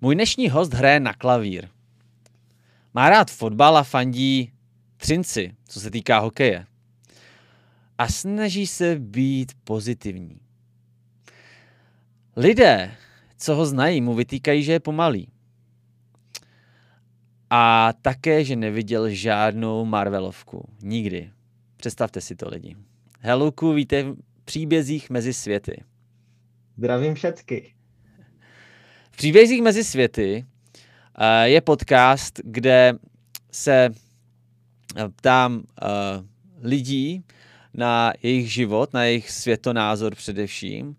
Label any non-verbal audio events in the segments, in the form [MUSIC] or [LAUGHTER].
Můj dnešní host hraje na klavír. Má rád fotbal a fandí Třinci, co se týká hokeje. A snaží se být pozitivní. Lidé, co ho znají, mu vytýkají, že je pomalý. A také, že neviděl žádnou Marvelovku. Nikdy. Představte si to lidi. Heluku, víte v příbězích mezi světy. Zdravím všecky. V příbězích mezi světy uh, je podcast, kde se ptám uh, lidí na jejich život, na jejich světonázor především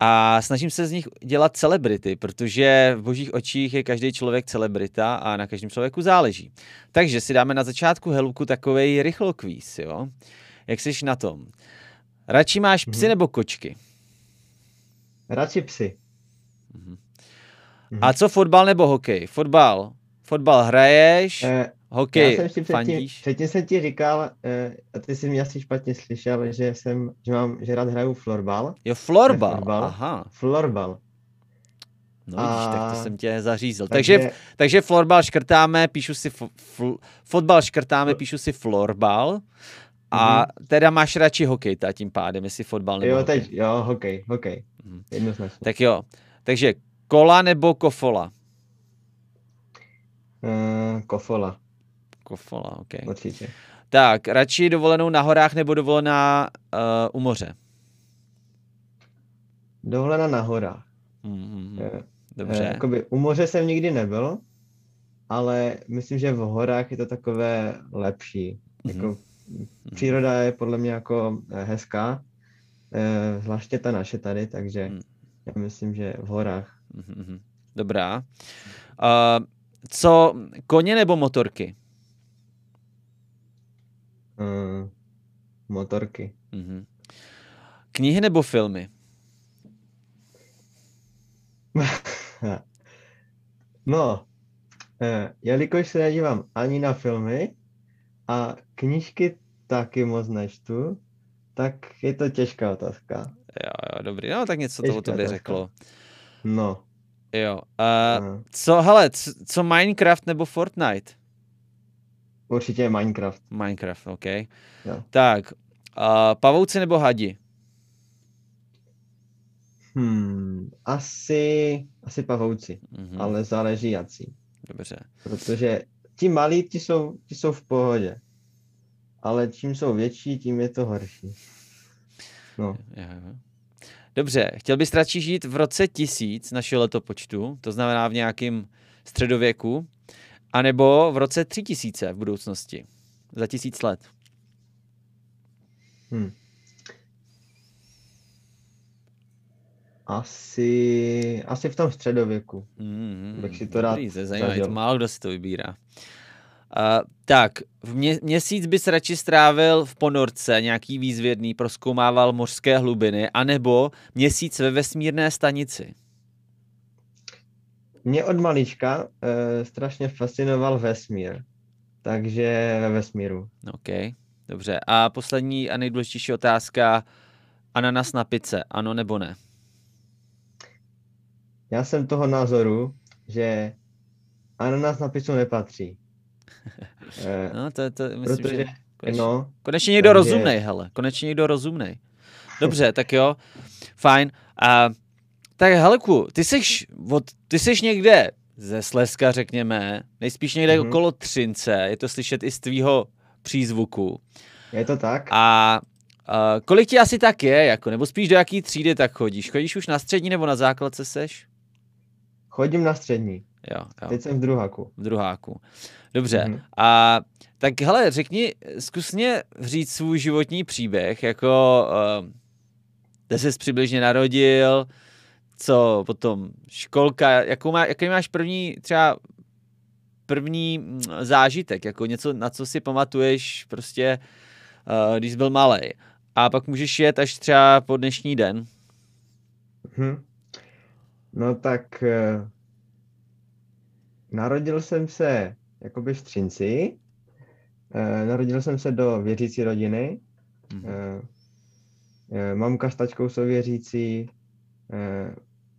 a snažím se z nich dělat celebrity, protože v božích očích je každý člověk celebrita a na každém člověku záleží. Takže si dáme na začátku Heluku takovej rychlokvíz, jo? Jak jsi na tom? Radši máš psy mm-hmm. nebo kočky? Radši psy. Mm-hmm. A co fotbal nebo hokej? Fotbal. Fotbal hraješ, Eh, hokej já jsem předtím, fandíš. předtím jsem ti říkal, eh, a ty jsi mě asi špatně slyšel, že jsem, že mám, že rád hraju florbal. Jo, florbal. Fotbal. Aha. Florbal. No vidíš, tak to A- jsem tě zařízl. Takže, Takže, takže florbal škrtáme, píšu si fo, fl, fotbal škrtáme, píšu si florbal. A teda máš radši hokej ta tím pádem, jestli fotbal nebo jo, hokej. teď, jo, hokej, hokej. Mhm. Jednoznačně. Tak jo, takže kola nebo kofola? Eh, kofola, Kofola, ok. určitě. Tak, radši dovolenou na horách nebo dovolená uh, u moře? Dovolena na horách. Mm, Eh, dobře. jakoby u moře jsem nikdy nebyl, ale myslím, že v horách je to takové lepší. Mhm. Jako, příroda je podle mě jako hezká, eh, zvláště ta naše tady, takže Mhm. já myslím, že v horách. Mhm, mhm. Dobrá. Uh, co, koně nebo motorky? Eh, motorky. Mhm. Knihy nebo filmy? [LAUGHS] No, eh, jelikož se nedívám ani na filmy a knížky taky moc nečtu, tak je to těžká otázka. Jo, jo, dobrý. No, tak něco to o Těžká tobě otázka. řeklo. No, Jo. Uh, eh, co, hele, co, co Minecraft nebo Fortnite? určitě Minecraft. Minecraft, OK. Jo. Tak, uh, pavouci nebo hadi? Hmm, asi, asi pavouci, Mhm, ale záleží jací. Dobře. Protože ti malí, ti jsou, ti jsou v pohodě. Ale čím jsou větší, tím je to horší. No, Jo, jo. Dobře, chtěl bys radši žít v roce tisíc našeho letopočtu, to znamená v nějakém středověku, anebo v roce tři tisíce v budoucnosti, za tisíc let. hm. Asi, asi v tom středověku. Mm, Bych si to rád dobrý, to je zajímavý, to zažil. málo kdo si to vybírá. Uh, tak, v mě, měsíc bys radši strávil v ponorce, nějaký výzvědný, proskoumával mořské hlubiny, anebo měsíc ve vesmírné stanici. Mě od malička e, strašně fascinoval vesmír. Takže ve vesmíru. OK, dobře. A poslední a nejdůležitější otázka, ananas na pice, ano nebo ne? Já jsem toho názoru, že ananas na pizzu nepatří. E, No, to, to myslím, protože, že konečně, no, konečně někdo takže- rozumnej, hele, konečně někdo rozumnej. Dobře, tak jo, fajn. A, tak Heleku, ty jsi, od, ty jsi někde ze Slezska, řekněme, nejspíš někde Mhm. okolo Třince, je to slyšet i z tvýho přízvuku. je to tak? A, a kolik ti asi tak je, jako, nebo spíš do jaký třídy tak chodíš? Chodíš už na střední nebo na základce seš? Chodím na střední. Jo, jo, Teď jsem v druháku. v druháku. Dobře. Mhm. A tak hele, řekni, zkus mě říct svůj životní příběh, jako uh, kde jsi přibližně narodil, co potom školka, jakou má, jaký máš první třeba první mm, zážitek, jako něco, na co si pamatuješ prostě, uh, když jsi byl malý. A pak můžeš jet až třeba po dnešní den. Hm. No tak eh, narodil jsem se jakoby v Třinci. Eh, narodil jsem se do věřící rodiny. Eh, mamka s tačkou jsou věřící.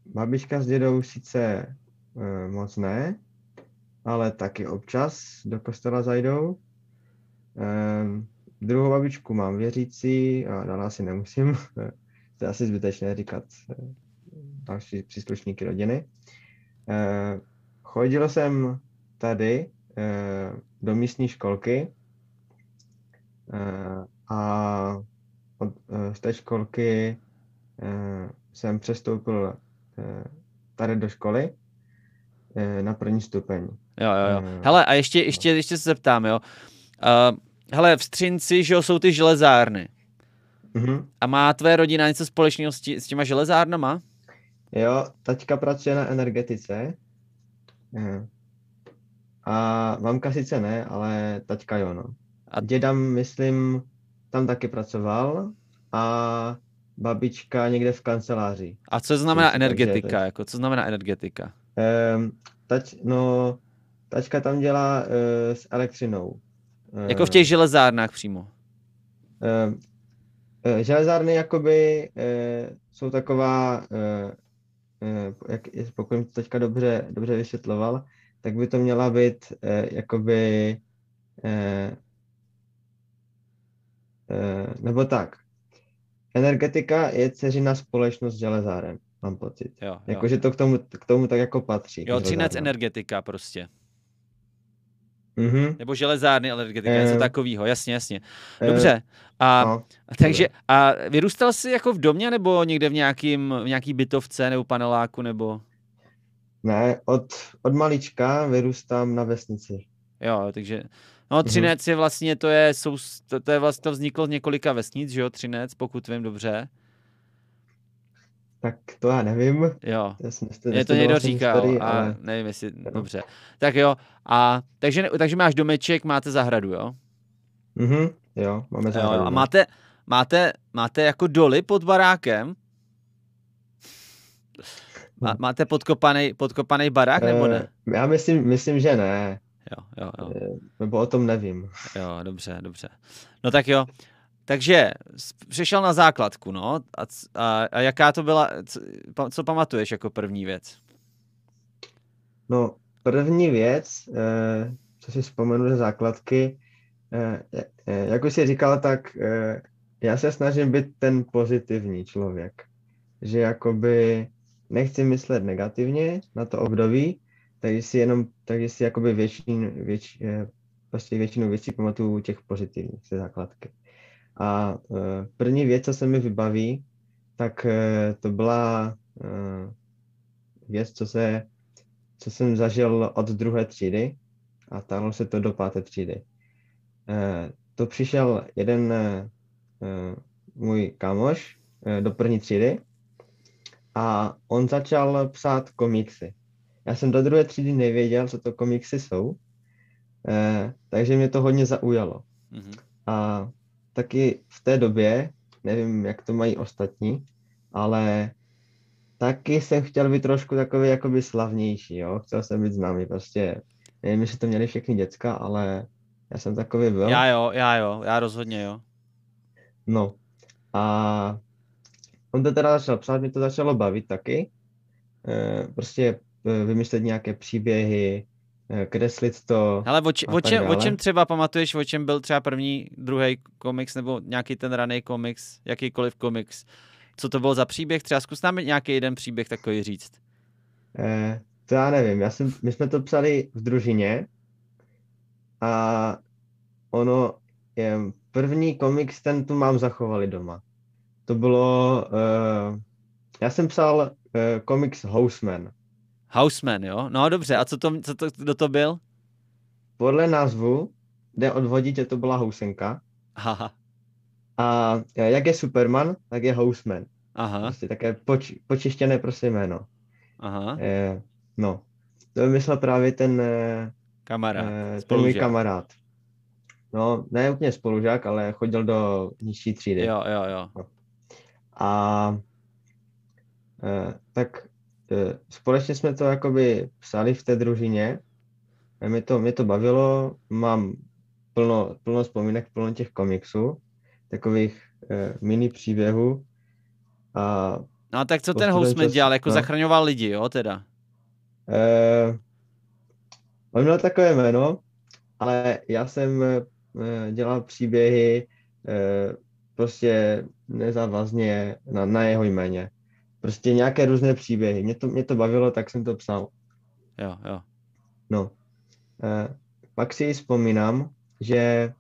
Babička s dědou sice moc ne, ale taky občas do kostela zajdou. Druhou babičku mám věřící a dál asi nemusím. [LAUGHS] to je asi zbytečné říkat další příslušníky rodiny. Chodil jsem tady eh, do místní školky eh, a od, eh, z té školky eh, jsem přestoupil eh, tady do školy eh, na první stupeň. Jo, jo, jo. Hele, a ještě, ještě, ještě se zeptám, jo. Uh, hele, v Střinci, že jo, jsou ty železárny. Mhm. A má tvé rodina něco společného s, tí, s těma železárnama? Jo, taťka pracuje na energetice. Eh, A mamka sice ne, ale taťka jo, no. A- Děda, myslím, tam taky pracoval a babička někde v kanceláři. A co znamená takže energetika? Jako, co znamená energetika? Ehm, tať, no, tačka tam dělá eh, s elektřinou. Jako v těch železárnách přímo. Ehm, eh, železárny jakoby eh, jsou taková, eh, jak, pokud jsem to teďka dobře, dobře vysvětloval, tak by to měla být eh, jakoby, eh, eh, nebo tak. Energetika je dceřiná společnost železáren, mám pocit. Jakože to k tomu, k tomu tak jako patří. jo k třinec energetika prostě. Mhm. Nebo železárny energetika, něco Eh, takového, jasně, jasně. Eh, Dobře. A, no, takže, a vyrůstal jsi jako v domě, nebo někde v, nějakým, v nějaký bytovce, nebo paneláku, nebo... ne, od, od malička vyrůstám na vesnici. Jo, takže... Mhm. No, Třinec je vlastně, to je, to, to je vlastně, to vzniklo z několika vesnic, že jo, Třinec, pokud vím dobře. Tak to já nevím. Jo. Já jsem, Mě to někdo říkal historii, a ale... nevím, jestli, Jo. dobře. Tak jo, a takže, takže máš domeček, máte zahradu, jo? Mhm, jo, máme zahradu. jo. A no. máte, máte, máte jako doly pod barákem? Má, Hm. máte podkopaný, podkopaný barák, nebo ne? Eh, Já myslím, myslím, že ne, Jo, jo, jo, eh, nebo o tom nevím. jo, dobře, dobře. No tak jo, takže přišel na základku, no, a, a, a jaká to byla, co, co pamatuješ jako první věc? No, první věc, eh, co si vzpomenu ze základky, eh, eh, jak už jsi říkal, tak eh, já se snažím být ten pozitivní člověk. Že jakoby nechci myslet negativně na to období, takže si jenom, takže si jakoby většin, věč, eh, prostě většinu věcí pamatuju těch pozitivních ze základky. A eh, první věc, co se mi vybaví, tak eh, to byla eh, věc, co se co jsem zažil od druhé třídy a táhlo se to do páté třídy. To přišel jeden můj kámoš do první třídy a on začal psát komiksy. Já jsem do druhé třídy nevěděl, co to komiksy jsou, takže mě to hodně zaujalo. Mhm. A taky v té době, nevím, jak to mají ostatní, ale taky jsem chtěl být trošku takový jakoby slavnější, jo. Chtěl jsem být známý, prostě nevím, jestli to měli všechny děcka, ale já jsem takový byl. Já jo, já jo, já rozhodně jo. No. A on to teda začal psát, mě to začalo bavit taky. Eh, prostě eh, vymyslet nějaké příběhy, kreslit to. Ale o, či, o, čem, o čem třeba pamatuješ, o čem byl třeba první, druhý komiks, nebo nějaký ten raný komiks, jakýkoliv komiks? Co to bylo za příběh? Třeba zkus nám nějaký jeden příběh takový říct. Eh, to já nevím, já jsem, my jsme to psali v družině a ono, je, první komiks, ten tu mám zachovali doma. To bylo, eh, já jsem psal eh, komiks Houseman. Houseman, jo? No dobře, a co to, co to, kdo to byl? Podle názvu jde odvodit, že to byla housenka. Aha, A eh, jak je Superman, tak je Houseman. aha, Prostě také poč, počištěné prostě jméno. aha, Eh, no, to vymyslel právě ten, eh, kamarád, Eh, ten můj kamarád. No, ne úplně spolužák, ale chodil do nižší třídy. Jo, jo, jo. A eh, tak společně jsme to jakoby psali v té družině. A mě to, mě to bavilo, mám plno, plno vzpomínek, plno těch komiksů, takových eh, mini příběhů. A No a tak co ten Houseman dělal? Jako no. zachraňoval lidi, jo, teda? Uh, on měl takové jméno, ale já jsem uh, dělal příběhy uh, prostě nezávazně na, na jeho jméně. Prostě nějaké různé příběhy. Mě to, mě to bavilo, tak jsem to psal. Jo, jo. No. Uh, pak si vzpomínám, že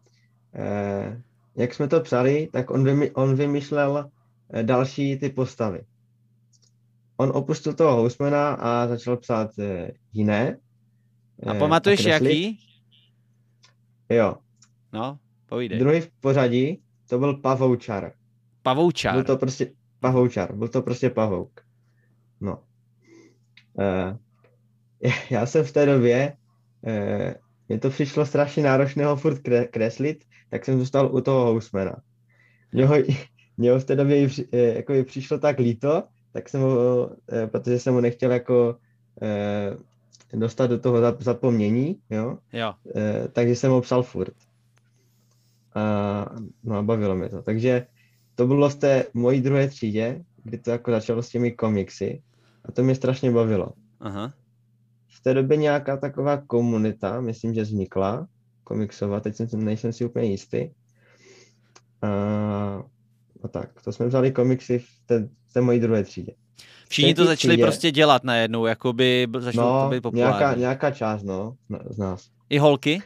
uh, jak jsme to psali, tak on, vymy, on vymýšlel další ty postavy. On opustil toho Housemana a začal psát uh, jiné. A pamatuješ a jaký? Jo. No, povídej. Druhý v pořadí to byl pavoučar. Pavoučar. Byl to prostě pavoučar, byl to prostě pavouk. No. [LAUGHS] Uh, já jsem v té době, uh, mě to přišlo strašně náročné ho furt kre, kreslit, tak jsem zůstal u toho Housemana. Mě ho, [LAUGHS] mě ho v té době uh, jako přišlo tak líto, tak jsem ho, protože jsem ho nechtěl jako dostat do toho zapomnění, jo? jo. Takže jsem ho psal furt. A, no a bavilo mě to. Takže to bylo v té mojí druhé třídě, kdy to jako začalo s těmi komiksy a to mě strašně bavilo. Aha. V té době nějaká taková komunita, myslím, že vznikla, komiksová, teď jsem, nejsem si úplně jistý. A, a tak, to jsme vzali komiksy v té, v té mojí druhé třídě. Všichni to začali třídě, prostě dělat najednou, jako by začalo no, to být populární. Nějaká, nějaká část, no, z nás. I holky?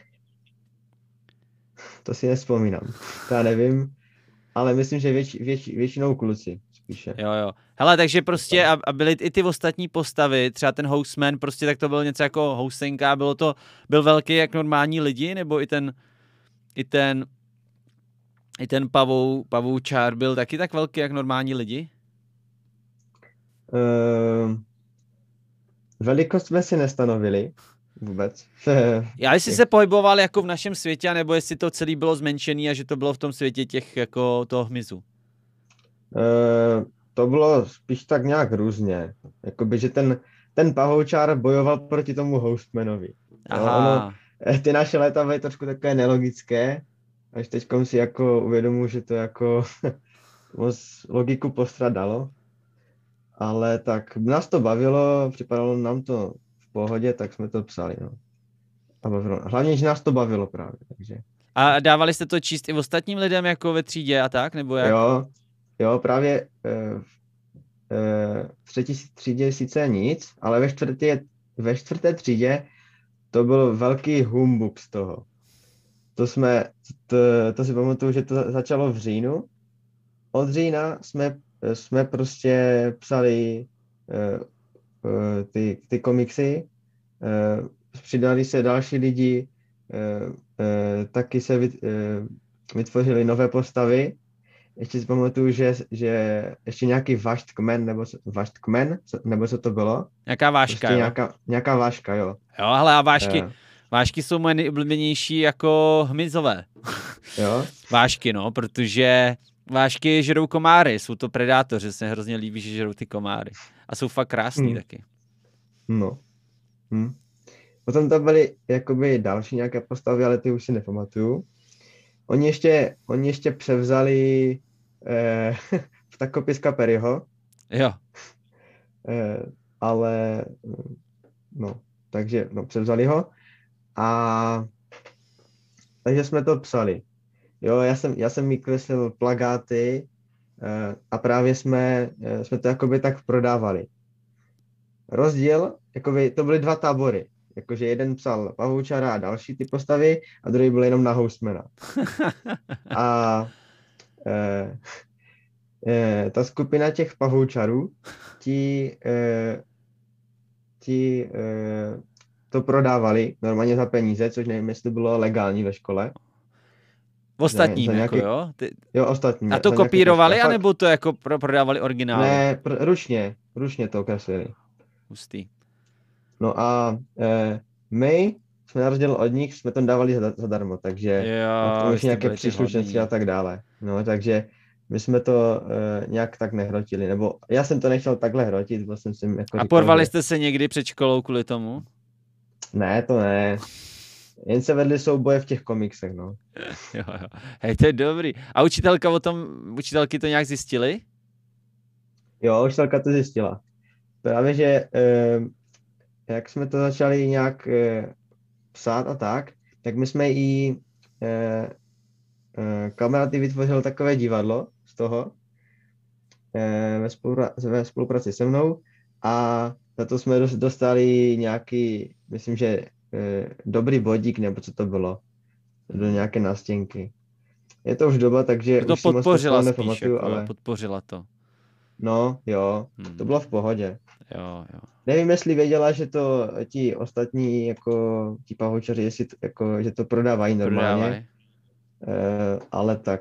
To si nespomínám. Já nevím, ale myslím, že věč, věč, většinou kluci spíše. Jo, jo. Hele, takže prostě a, a byly i ty ostatní postavy, třeba ten Houseman, prostě tak to bylo něco jako housenka, bylo to, byl velký jak normální lidi, nebo i ten, i ten, i ten pavou, pavoučár byl taky tak velký jak normální lidi? Uh, velikost jsme si nestanovili, vůbec. [LAUGHS] Já jestli se pohyboval jako v našem světě, nebo jestli to celé bylo zmenšené a že to bylo v tom světě těch jako toho hmyzu? Uh, to bylo spíš tak nějak různě. Jakoby, že ten, ten pavoučár bojoval proti tomu Hostmanovi. Aha. ono, eh, ty naše léta byly trošku takové nelogické, až teď si jako uvědomuji, že to jako [LAUGHS] moc logiku postradalo. Ale tak nás to bavilo, připadalo nám to pohodě, tak jsme to psali, no. A bavilo. Hlavně, že nás to bavilo právě, takže. A dávali jste to číst i ostatním lidem jako ve třídě a tak, nebo jak? Jo, jo, právě e, e, v třetí třídě sice nic, ale ve čtvrté, ve čtvrté třídě to byl velký humbuk z toho. To jsme, to, to si pamatuju, že to začalo v říjnu. Od října jsme, jsme prostě psali e, Eh, ty, ty komiksy, eh, přidali se další lidi, eh, taky se vytvořili nové postavy. Ještě si pamatuju, že, že ještě nějaký Vašt kmen, nebo Vašt kmen, nebo co to bylo? Nějaká váška, prostě jo? Nějaká, nějaká váška, jo. Jo, ale a vášky, uh. vášky jsou moje nejoblíbenější jako hmyzové. Jo? [LAUGHS] vášky, no, protože vášky žerou komáry, jsou to predátoři, se hrozně líbí, že žerou ty komáry. A jsou fakt krásný hmm. taky. No. Hm. Potom to byly jakoby další nějaké postavy, ale ty už si nepamatuju. Oni ještě, oni ještě převzali eh, [LAUGHS] v takopiska Perryho. Jo. Eh, ale no, takže no, převzali ho a takže jsme to psali. Jo, já jsem, já jsem mi kreslil plagáty eh, a právě jsme, eh, jsme to jakoby tak prodávali. Rozdíl, jakoby, to byly dva tábory. Jakože jeden psal Pavoučara a další ty postavy a druhý byl jenom na Housemana. [LAUGHS] A e, e, ta skupina těch Pavoučarů, ti, e, ti e, to prodávali normálně za peníze, což nevím, jestli bylo legální ve škole. V ostatním, za nějaký, jako jo? Ty... Jo, ostatní. A to kopírovali, nějaký... anebo to jako pro, prodávali originály? Ne, pr- ručně, ručně to kreslili. Hustý. No a e, my jsme na rozdíl od nich, jsme to dávali zadarmo, takže jo, už nějaké příslušenství a tak dále. No, takže my jsme to e, nějak tak nehrotili, nebo já jsem to nechtěl takhle hrotit, byl jsem si jako A říkal, porvali že... jste se někdy před školou kvůli tomu? Ne, to ne. Jen se vedli souboje v těch komiksech, no. [LAUGHS] jo, jo. Hej, to je dobrý. A učitelka o tom, učitelky to nějak zjistili? Jo, učitelka to zjistila. Právě, že e, jak jsme to začali nějak e, psát a tak, tak my jsme i e, e, kamarády vytvořil takové divadlo z toho e, ve, spolupra- ve spolupráci se mnou a za to jsme dostali nějaký, myslím, že dobrý bodík, nebo co to bylo, do nějaké nástěnky. Je to už doba, takže to už podpořila si moc spíš, nepamatuju, jako, ale podpořila to. no, jo, Hmm. to bylo v pohodě. Jo, jo. Nevím, jestli věděla, že to ti ostatní, jako ti pavoučaři, jestli to, jako, že to prodávají normálně, Prodávaj. e, ale tak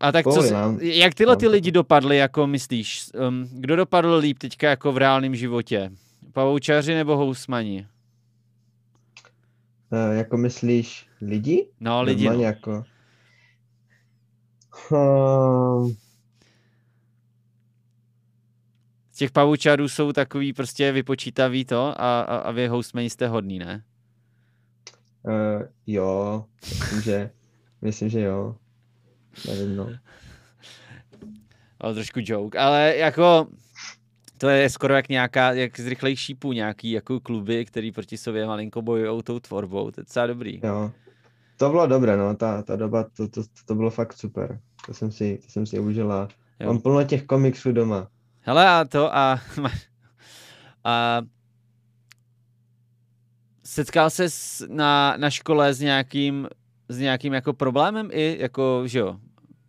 A tak co, nám- jak tyhle ty nám to- lidi dopadly, jako myslíš? Um, kdo dopadl líp teďka jako v reálném životě? Pavoučaři nebo housmani? E, jako myslíš lidi? No, lidi. Normálně No. jako... Um, Z těch pavoučarů jsou takový prostě vypočítaví to a, a, a vy housmani jste hodný, ne? uh, jo, myslím, že, myslím, že jo. Nevím, no. [LAUGHS] Ale trošku joke, ale jako to je skoro jak nějaká, jak z rychlejší šípů nějaký jako kluby, který proti sobě malinko bojují tou tvorbou, to je docela dobrý. Jo. To bylo dobré, no, ta, ta doba, to, to, to bylo fakt super. To jsem si, to jsem si užila. Jo. Mám plno těch komiksů doma. Hele a to a, a setkal se na, na škole s nějakým, s nějakým jako problémem i jako, že jo,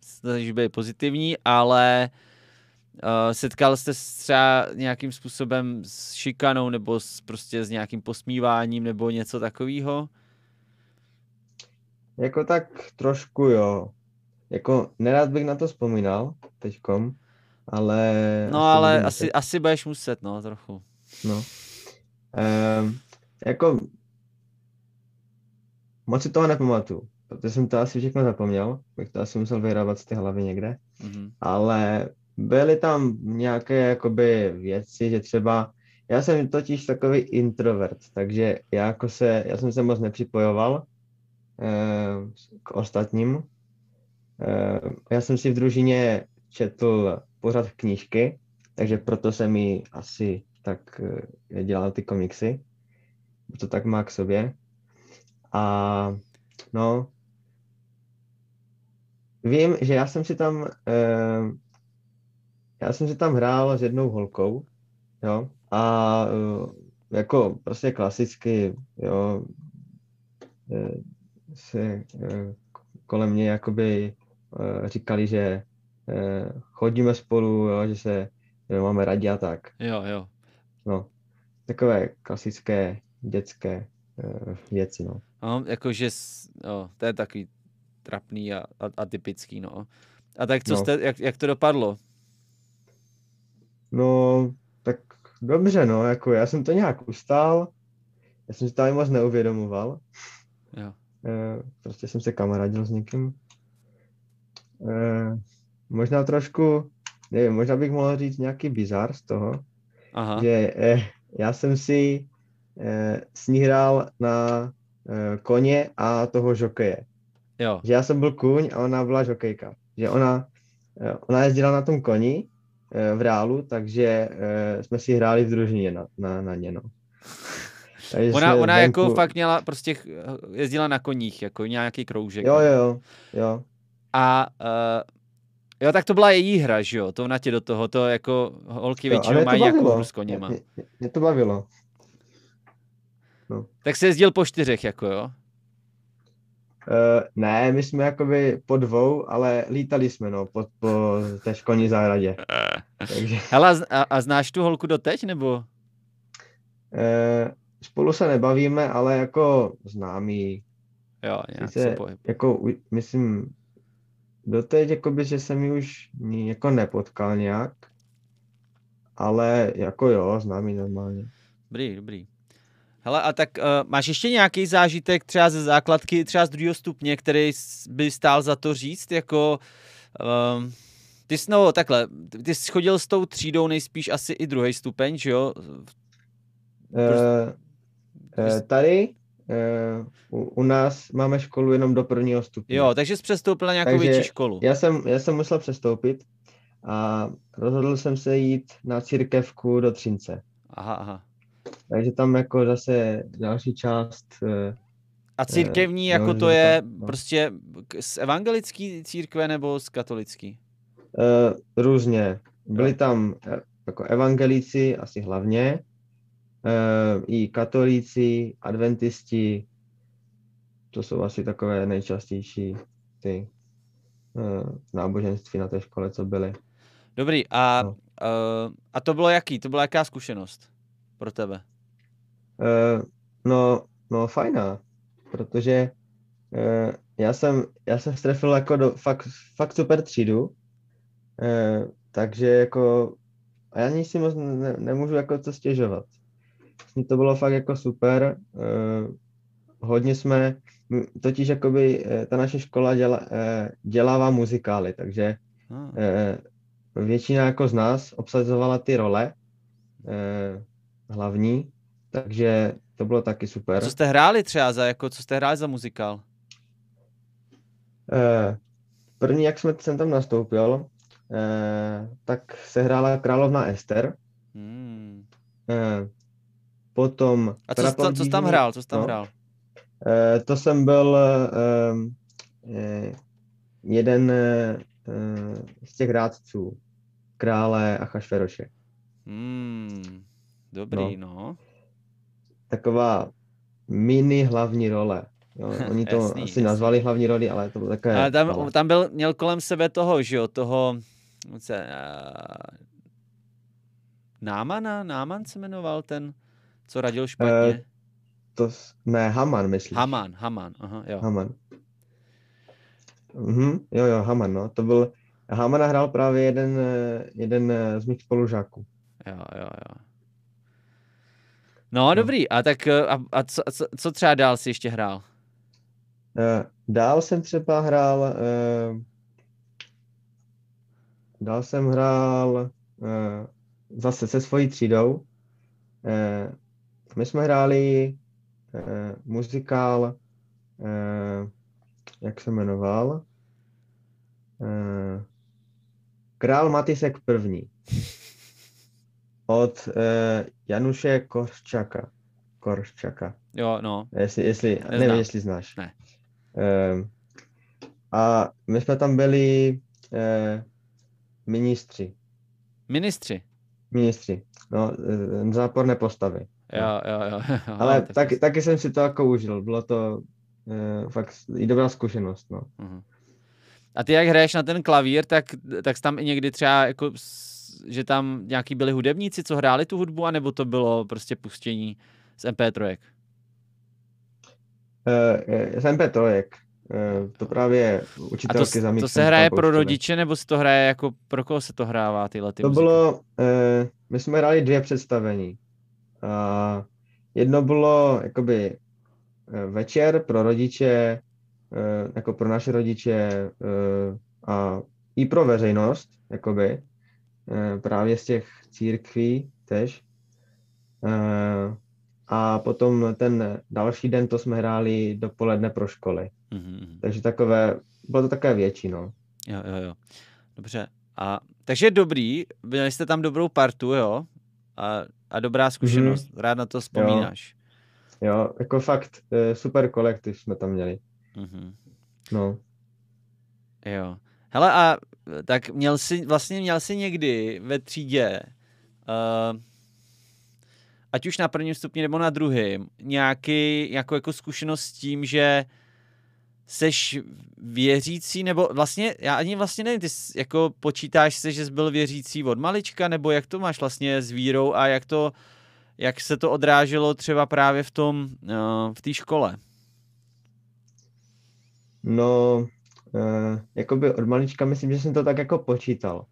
snažíš být pozitivní, ale uh, setkal jste se třeba nějakým způsobem s šikanou nebo s, prostě s nějakým posmíváním nebo něco takového? Jako tak trošku jo. Jako nerad bych na to vzpomínal teďkom, ale... No ale budu asi, muset. asi budeš muset, no, trochu. No. Um, jako moc si toho nepamatuju, protože jsem to asi všechno zapomněl, bych to asi musel vyhrávat z té hlavy někde, Mhm. ale byly tam nějaké jakoby věci, že třeba, já jsem totiž takový introvert, takže já jako se, já jsem se moc nepřipojoval eh, k ostatním. Eh, já jsem si v družině četl pořád knížky, takže proto jsem mi asi tak eh, dělal ty komiksy. To tak má k sobě. A no, vím, že já jsem si tam, eh, já jsem si tam hrál s jednou holkou, jo, a eh, jako prostě klasicky, jo, eh, se eh, kolem mě jakoby říkali, že chodíme spolu, jo, že se že máme rádi a tak. Jo, jo. No, takové klasické dětské věci, no. No, jakože, no, to je takový trapný a, a, a typický, no. A tak co No. jste, jak, jak to dopadlo? No, tak dobře, no, jako já jsem to nějak ustál, já jsem si to ani moc neuvědomoval, Jo. eh, prostě jsem se kamarádil s někým. Eh, možná trošku, nevím, možná bych mohl říct nějaký bizar z toho, Aha, že eh, já jsem si eh, s ní hrál na eh, koně a toho žokeje. jo. Že já jsem byl kůň a ona byla žokejka. Že ona, ona jezdila na tom koni v reálu, takže eh, jsme si hráli v družině na, na, na ně, no. [LAUGHS] Takže Ona, ona venku- jako fakt měla, prostě jezdila na koních, jako nějaký kroužek. Jo, no. jo, jo, jo. A uh, jo, tak to byla její hra, že jo? To ona tě do toho, to jako holky jo většinou mají bavilo. hru s koněma. Mě, mě, mě to bavilo. Tak se jezdil po čtyřech, jako jo? Uh, ne, my jsme jakoby po dvou, ale lítali jsme, no, po, po té školní zahradě. Takže Hele, a a, znáš tu holku doteď, nebo? uh, spolu se nebavíme, ale jako známí. Jo, nějak Sice se pohyb. jako, myslím, doteď, jakoby, že jsem ji už jako nepotkal nějak, ale jako jo, znám ji normálně. Dobrý, dobrý. Hele, a tak uh, máš ještě nějaký zážitek třeba ze základky, třeba z druhého stupně, který by stál za to říct, jako um, ty jsi, no takhle, ty jsi chodil s tou třídou nejspíš asi i druhý stupeň, že jo? Uh, uh, tady uh, u, u nás máme školu jenom do prvního stupně. Jo, takže jsi přestoupil na nějakou Takže větší školu. Já jsem, já jsem musel přestoupit a rozhodl jsem se jít na církevku do Třince. Aha, aha. Takže tam jako zase další část eh, A církevní, jo, jako to je no. prostě z evangelický církve nebo z katolický? eh, různě. Byli tam eh, jako evangelíci asi hlavně, eh, i katolíci, adventisti, to jsou asi takové nejčastější ty eh, náboženství na té škole, co byly. Dobrý, a, No. a to bylo jaký? To byla jaká zkušenost pro tebe? Eh, no, no fajná, protože eh, já jsem, já jsem strefil jako do fakt, fakt super třídu, eh, takže jako a já nic si moc ne, nemůžu jako co stěžovat. Vlastně To bylo fakt jako super, eh, hodně jsme, totiž jakoby ta naše škola děla, eh, dělává muzikály, takže eh, většina jako z nás obsazovala ty role eh, hlavní, takže to bylo taky super. co jste hráli třeba za, jako, co jste hráli za muzikál? Eh, první, jak jsme, jsem tam nastoupil, eh, tak se hrála Královna Ester, Hmm. eh, potom... A co, tam- co jsi tam hrál? Co jsi tam no. hrál? Eh, to jsem byl eh, eh, jeden eh, z těch rádců krále Achašveroše. Hmm. Dobrý, no. Taková mini hlavní role. Jo, [LAUGHS] oni to Jasný, asi jasný. nazvali hlavní roli, ale to bylo takové... Ale tam, malé. tam byl, měl kolem sebe toho, že jo, toho, se, uh, Námana, Náman se jmenoval ten, co radil špatně? To, s- ne, Haman, myslíš? Haman, Haman, aha, jo. Haman. Mhm, jo, jo, Haman, no. To byl, Hamana hrál právě jeden, eh, jeden eh, z mých spolužáků. Jo, jo, jo. No, dobrý, a tak eh, a, a co, co, co třeba dál si ještě hrál? Eh, Dál jsem třeba hrál, eh, dál jsem hrál eh, zase se svojí třídou. Eh, My jsme hráli eh, muzikál, eh, jak se jmenoval? Eh, Král Matisek první. Od eh, Januše Korščaka. Korščaka. Jo, no, Jestli, jestli, Neznám. nevím, jestli znáš. Ne. Ehm, a my jsme tam byli eh, ministři. ministři. Ministři. No, eh, záporné postavy. Jo, jo, jo. jo [LAUGHS] Ale tak- taky, taky jsem si to jako užil. Bylo to eh, fakt i dobrá zkušenost. No. Mhm. A ty jak hraješ na ten klavír, tak, tak jsi tam i někdy třeba jako, že tam nějaký byli hudebníci, co hráli tu hudbu, anebo to bylo prostě pustění z MP3? Eh, eh, z MP3. Eh, to právě učitelky zamítly to se hraje pro rodiče, nebo se to hraje jako, pro koho se to hrává tyhle ty To muziky? bylo, eh, my jsme hráli dvě představení. A jedno bylo jakoby večer pro rodiče, jako pro naše rodiče a i pro veřejnost, jakoby, právě z těch církví tež. Eh, A potom ten další den to jsme hráli dopoledne pro školy. Mhm, mhm. Takže takové, bylo to takové větší, no. Jo, jo, jo. Dobře. A, takže dobrý, měli jste tam dobrou partu, jo? A, a dobrá zkušenost. Mhm. Rád na to vzpomínáš. Jo, jako fakt eh, super kolektiv jsme tam měli. Mhm. No. Jo. Hele, a tak měl jsi, vlastně měl jsi někdy ve třídě, uh, ať už na prvním stupni nebo na druhém, nějaký jako, jako zkušenost s tím, že seš věřící, nebo vlastně, já ani vlastně nevím, ty jsi, jako počítáš se, že jsi byl věřící od malička, nebo jak to máš vlastně s vírou a jak to, jak se to odráželo třeba právě v tom, uh, v té škole? No, eh, jakoby od malička myslím, že jsem to tak jako počítal.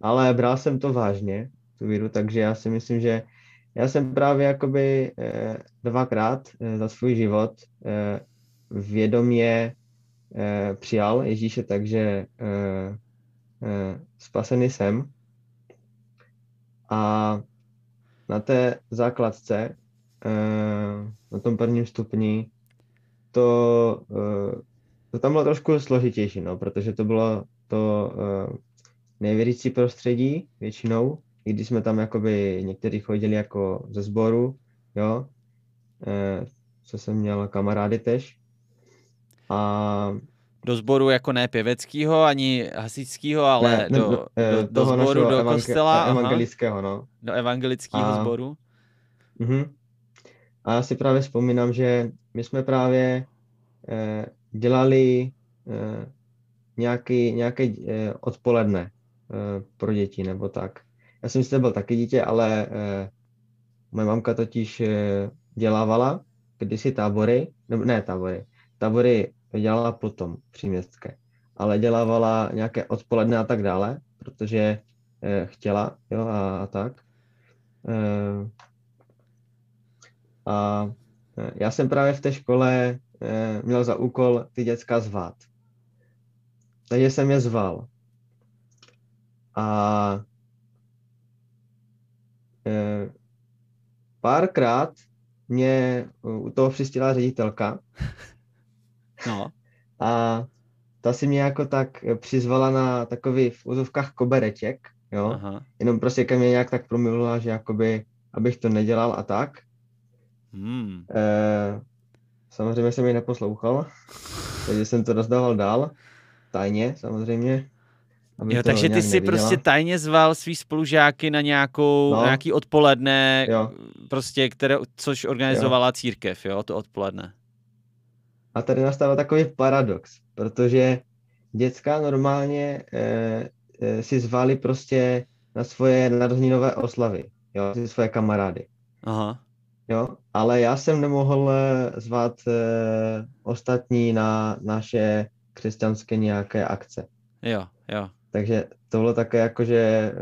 Ale bral jsem to vážně, tu víru, takže já si myslím, že já jsem právě jakoby eh, dvakrát eh, za svůj život vědomě přijal Ježíše, takže eh, spasený jsem. A na té základce, na tom prvním stupni, to, to tam bylo trošku složitější, no, protože to bylo to uh, nevěřící prostředí většinou, i když jsme tam jakoby někteří chodili jako ze sboru, jo, eh, co jsem měl kamarády tež. A Do sboru jako ne pěveckýho, ani hasičskýho, ale ne, ne, do, eh, do, do toho sboru, do evangel- kostela, aha, evangelického, no. do evangelického A- sboru. Mhm. A já si právě vzpomínám, že my jsme právě eh, dělali eh, nějaký, nějaké eh, odpoledne eh, pro děti nebo tak. Já jsem sice byl taky dítě, ale moje mamka totiž dělávala kdysi tábory, nebo ne tábory, tábory dělala potom příměstské, ale dělávala nějaké odpoledne a tak dále, protože chtěla, jo, a, a tak. A já jsem právě v té škole měl za úkol ty děcka zvát. Takže jsem je zval. A eh, párkrát mě u toho přistihla ředitelka [LAUGHS] No, a ta si mě jako tak eh, přizvala na takový v úzovkách kobereček, jo. aha. Jenom prostě ke mně nějak tak promluvila, že jakoby, abych to nedělal a tak. Hmm. Eh, samozřejmě jsem ji neposlouchal, takže jsem to rozdával dál, tajně samozřejmě. Jo, takže ty si neviděla. prostě tajně zval svý spolužáky na nějakou, No. na nějaký odpoledne, Jo. prostě, které, což organizovala církev, jo, to odpoledne. A tady nastává takový paradox, protože děcka normálně eh, eh, si zvali prostě na svoje narozeninové oslavy, jo, si svoje kamarády, Aha, jo, ale já jsem nemohl eh, zvat eh, ostatní na naše křesťanské nějaké akce. jo, jo. Takže to bylo také jakože,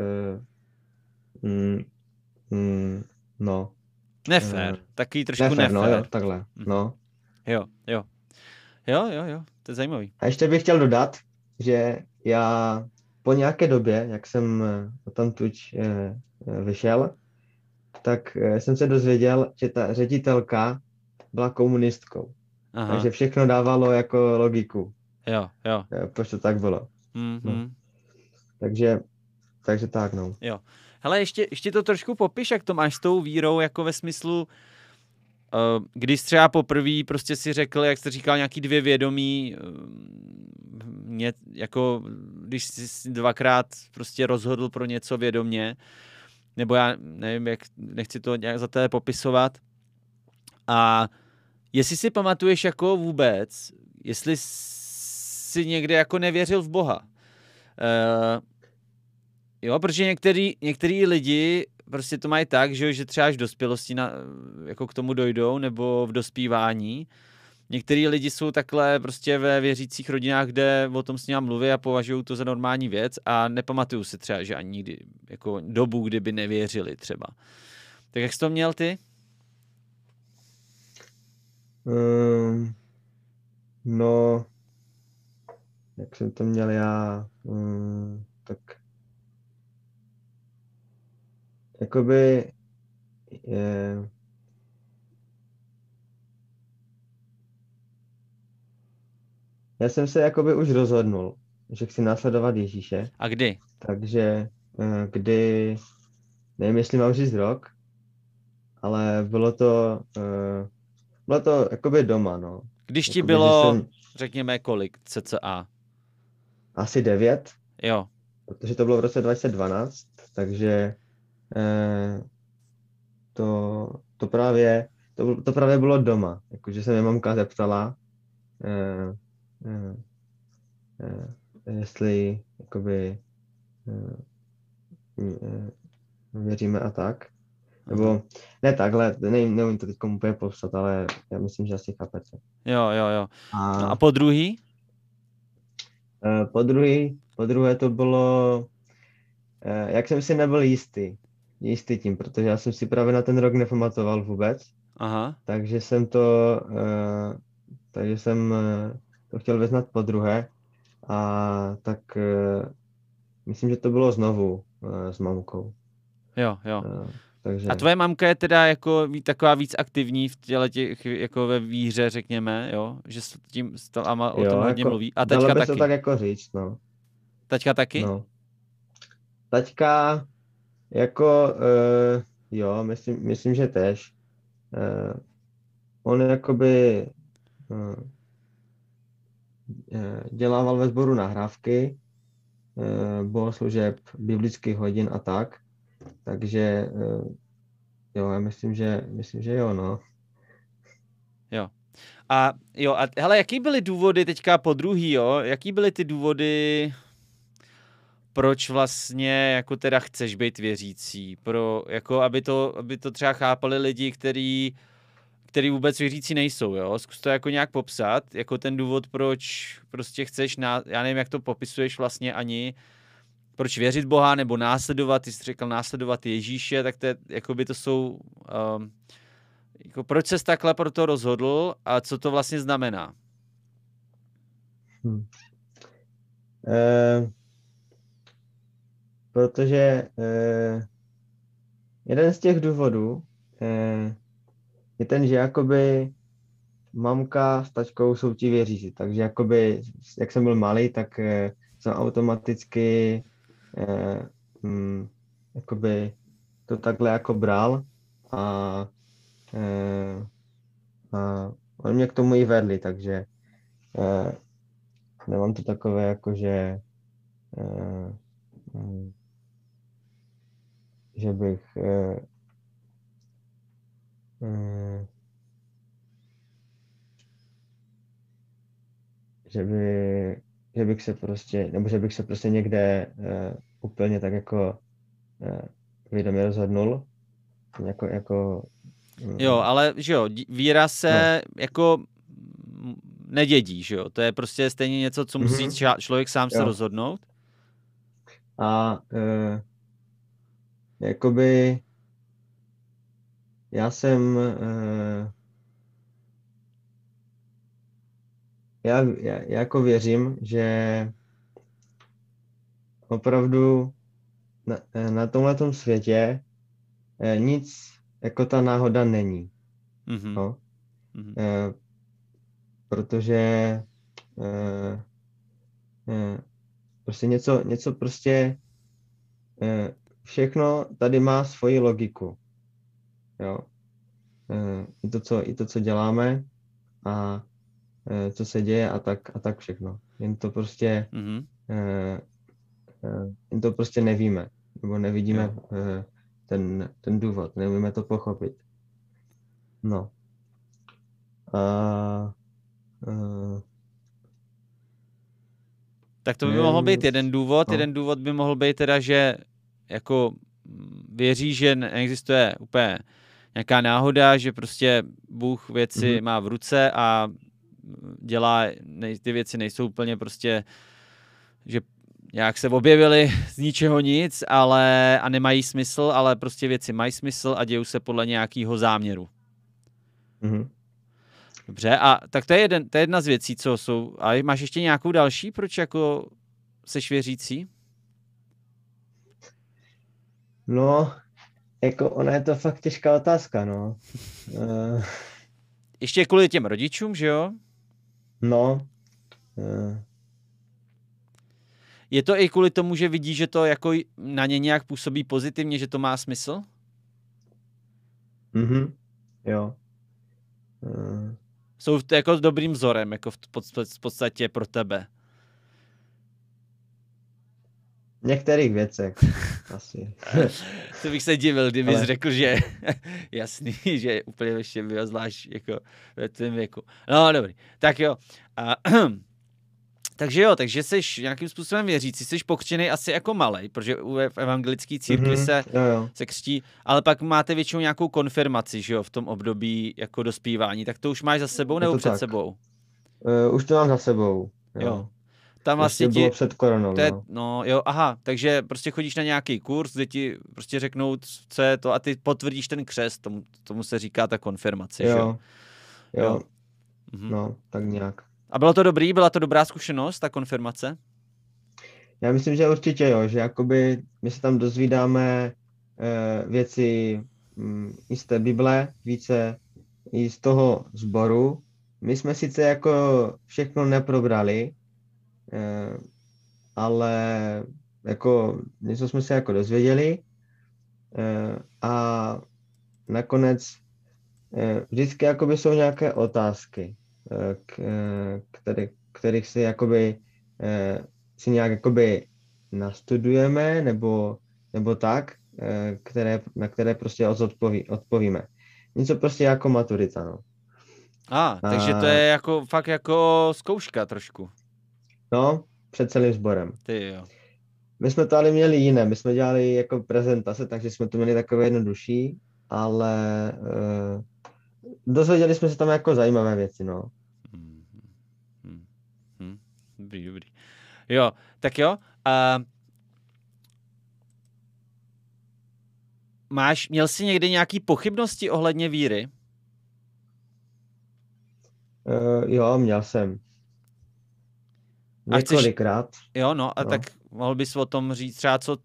uh, mm, mm, no, Nefér, Eh, takový trošku nefér, nefér. no jo, takhle, Mhm. no. Jo, jo. Jo, jo, jo, to je zajímavý. A ještě bych chtěl dodat, že já po nějaké době, jak jsem eh, eh, eh, vyšel, tak eh, jsem se dozvěděl, že ta ředitelka byla komunistkou. Aha, Takže všechno dávalo jako logiku, jo, jo. eh, proč to tak bylo. Mm, No. Takže, takže tak, no. Hele, ještě, ještě to trošku popiš, jak to máš s tou vírou, jako ve smyslu, uh, když třeba poprvé prostě si řekl, jak jsi říkal, nějaký dvě vědomí, uh, mě, jako když jsi dvakrát prostě rozhodl pro něco vědomě, nebo já nevím, jak, nechci to nějak za té popisovat. A jestli si pamatuješ jako vůbec, jestli si někde jako nevěřil v Boha. Uh, Jo, protože některý, některý lidi prostě to mají tak, že, že třeba až v dospělosti na, jako k tomu dojdou, nebo v dospívání. Některý lidi jsou takhle prostě ve věřících rodinách, kde o tom s ním mluví a považují to za normální věc a nepamatuju si třeba, že ani nikdy, jako dobu, kdyby nevěřili třeba. Tak jak jsi to měl ty? Um, no, jak jsem to měl já, um, tak jakoby je, já jsem se jakoby už rozhodnul, že chci následovat Ježíše, A kdy? takže eh, kdy, nevím, jestli mám říct rok, ale bylo to, eh, bylo to jakoby doma, no. Když ti Jakoby, bylo, jsem řekněme, kolik cca? asi devět, Jo, protože to bylo v roce 2012, takže eh, to, to právě to, to právě bylo doma, jakože se mě mamka zeptala, eh, eh, eh, jestli jakoby eh, věříme a tak. Nebo ne takhle, nevím, nevím to teď úplně popsat, ale já myslím, že asi chápete. jo, jo, jo. A, No a po druhý? Po druhý, po druhé to bylo, jak jsem si nebyl jistý, jistý tím, protože já jsem si právě na ten rok nepamatoval vůbec, Aha, takže jsem to, takže jsem to chtěl vyznat po druhé a tak eh, myslím, že to bylo znovu eh, s mamkou. jo, jo. Eh, Takže A tvoje mamka je teda jako ví- taková víc aktivní v těle těch, jako ve víře, řekněme, jo? Že s tím s to, ama o Jo, tom hodně jako mluví. A dalo teďka by taky. to tak jako říct, no. Teďka taky? No. Taťka, jako, uh, jo, myslím, myslím, že tež. uh, on jakoby uh, dělával ve sboru nahrávky, uh, bohoslužeb, biblických hodin a tak. Takže uh, jo, já myslím, že, myslím, že jo, no. Jo. A jo, a hele, jaký byly důvody teďka po druhý, jo? Jaký byly ty důvody, proč vlastně jako teda chceš být věřící? Pro, jako aby to, aby to třeba chápali lidi, který který vůbec věřící nejsou, jo? Zkus to jako nějak popsat, jako ten důvod, proč prostě chceš, na, já nevím, jak to popisuješ vlastně ani, proč věřit Boha nebo následovat, ty jsi řekl následovat Ježíše, tak to, je, jako by to jsou, um, jako proč ses takhle pro to rozhodl a co to vlastně znamená? Hmm. Uh, protože uh, jeden z těch důvodů uh, je ten, že jakoby mamka s tačkou jsou ti věřící, takže jakoby, jak jsem byl malý, tak uh, jsem automaticky uh, um, jakoby to takhle jako bral a Eh, a oni mě k tomu i vedli, takže eh, nemám to takové jako, že eh, mm, že bych že, by, že bych se prostě, nebo že bych se prostě někde uh, úplně tak jako uh, vědomě rozhodnul, jako, jako Jo, ale že jo, víra se no. jako nedědí, že jo? To je prostě stejně něco, co musí mm-hmm. člověk sám jo. se rozhodnout. A uh, jakoby já jsem uh, já, já jako věřím, že opravdu na, na tomhle světě nic jako ta náhoda není. Mm-hmm. No? Mm-hmm. E, protože e, e, prostě něco, něco prostě e, všechno tady má svoji logiku. Jo. E, i, to, co, I to, co děláme a e, co se děje a tak, a tak všechno. Jen to prostě mm-hmm. jen to prostě nevíme. Nebo nevidíme e, ten, ten důvod, neumíme to pochopit. No. A, uh, tak to by nevím, mohl být jeden důvod. No. Jeden důvod by mohl být teda, že jako věří, že neexistuje úplně nějaká náhoda, že prostě Bůh věci mm-hmm. má v ruce a dělá, ty věci nejsou úplně prostě, že nějak se objevily z ničeho nic, ale a nemají smysl, ale prostě věci mají smysl a dějou se podle nějakého záměru. Mm-hmm. Dobře, a tak to je, jeden, to je jedna z věcí, co jsou. A máš ještě nějakou další, proč jako seš věřící? No, jako ona je to fakt těžká otázka, no. uh... Ještě kvůli těm rodičům, že jo? No. Uh... Je to i kvůli tomu, že vidí, že to jako na ně nějak působí pozitivně, že to má smysl? Mhm, jo. Uh... Jsou to jako dobrým vzorem, jako v podstatě pro tebe. V některých věcech, [LAUGHS] asi. to bych se divil, kdybys Ale... řekl, že [LAUGHS] jasný, že úplně ještě zvlášť jako ve tvém věku. No, dobrý. Tak jo. A, [CLEARS THROAT] takže jo, takže jsi nějakým způsobem věřící, jsi pokřtěný asi jako malej, protože v evangelické církvi mm-hmm, se, jo, jo. se křtí, ale pak máte většinou nějakou konfirmaci, že jo, v tom období jako dospívání, tak to už máš za sebou nebo před tak. sebou? Uh, už to mám za sebou. Jo. jo. Tam vlastně ti, bylo před koronou, to je, no. no. jo, aha, takže prostě chodíš na nějaký kurz, kde ti prostě řeknou, co je to a ty potvrdíš ten křest, tomu, tomu se říká ta konfirmace, jo. jo? Jo. Mhm. no, tak nějak. A bylo to dobrý? Byla to dobrá zkušenost, ta konfirmace? Já myslím, že určitě jo, že jakoby my se tam dozvídáme e, věci m, i z té Bible, více i z toho sboru. My jsme sice jako všechno neprobrali, ale jako něco jsme se jako dozvěděli e, a nakonec eh, vždycky jakoby jsou nějaké otázky, eh, k, eh, který, kterých si jakoby si nějak jakoby nastudujeme nebo, nebo tak, které, na které prostě odpoví, odpovíme. Něco prostě jako maturita, no. A, takže to je jako fakt jako zkouška trošku. No, před celým sborem. Ty jo. My jsme to ale měli jiné, my jsme dělali jako prezentace, takže jsme to měli takové jednodušší, ale uh, dozvěděli jsme se tam jako zajímavé věci, no. Hmm, hmm, hmm. Dobrý, dobrý. Jo, tak jo. Uh, máš, měl jsi někdy nějaký pochybnosti ohledně víry? Uh, jo, měl jsem. Několikrát. Chceš... Jo, no, a no. tak mohl bys o tom říct třeba, co,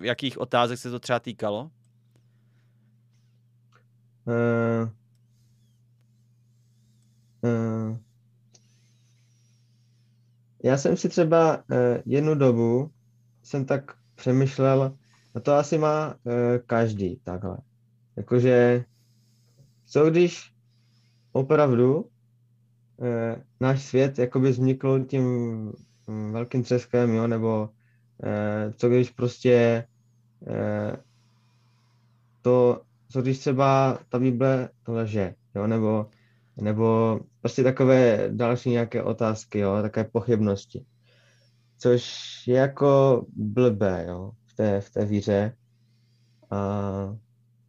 jakých otázek se to třeba týkalo? Uh, uh, já jsem si třeba uh, jednu dobu jsem tak přemýšlel, a to asi má uh, každý takhle. Jakože, co když opravdu uh, náš svět jakoby vznikl tím um, velkým třeskem, jo, nebo uh, co když prostě uh, to, co když třeba ta Bible leže, jo, nebo, nebo prostě takové další nějaké otázky, jo, takové pochybnosti. Což je jako blbé, jo, v té, v té víře. A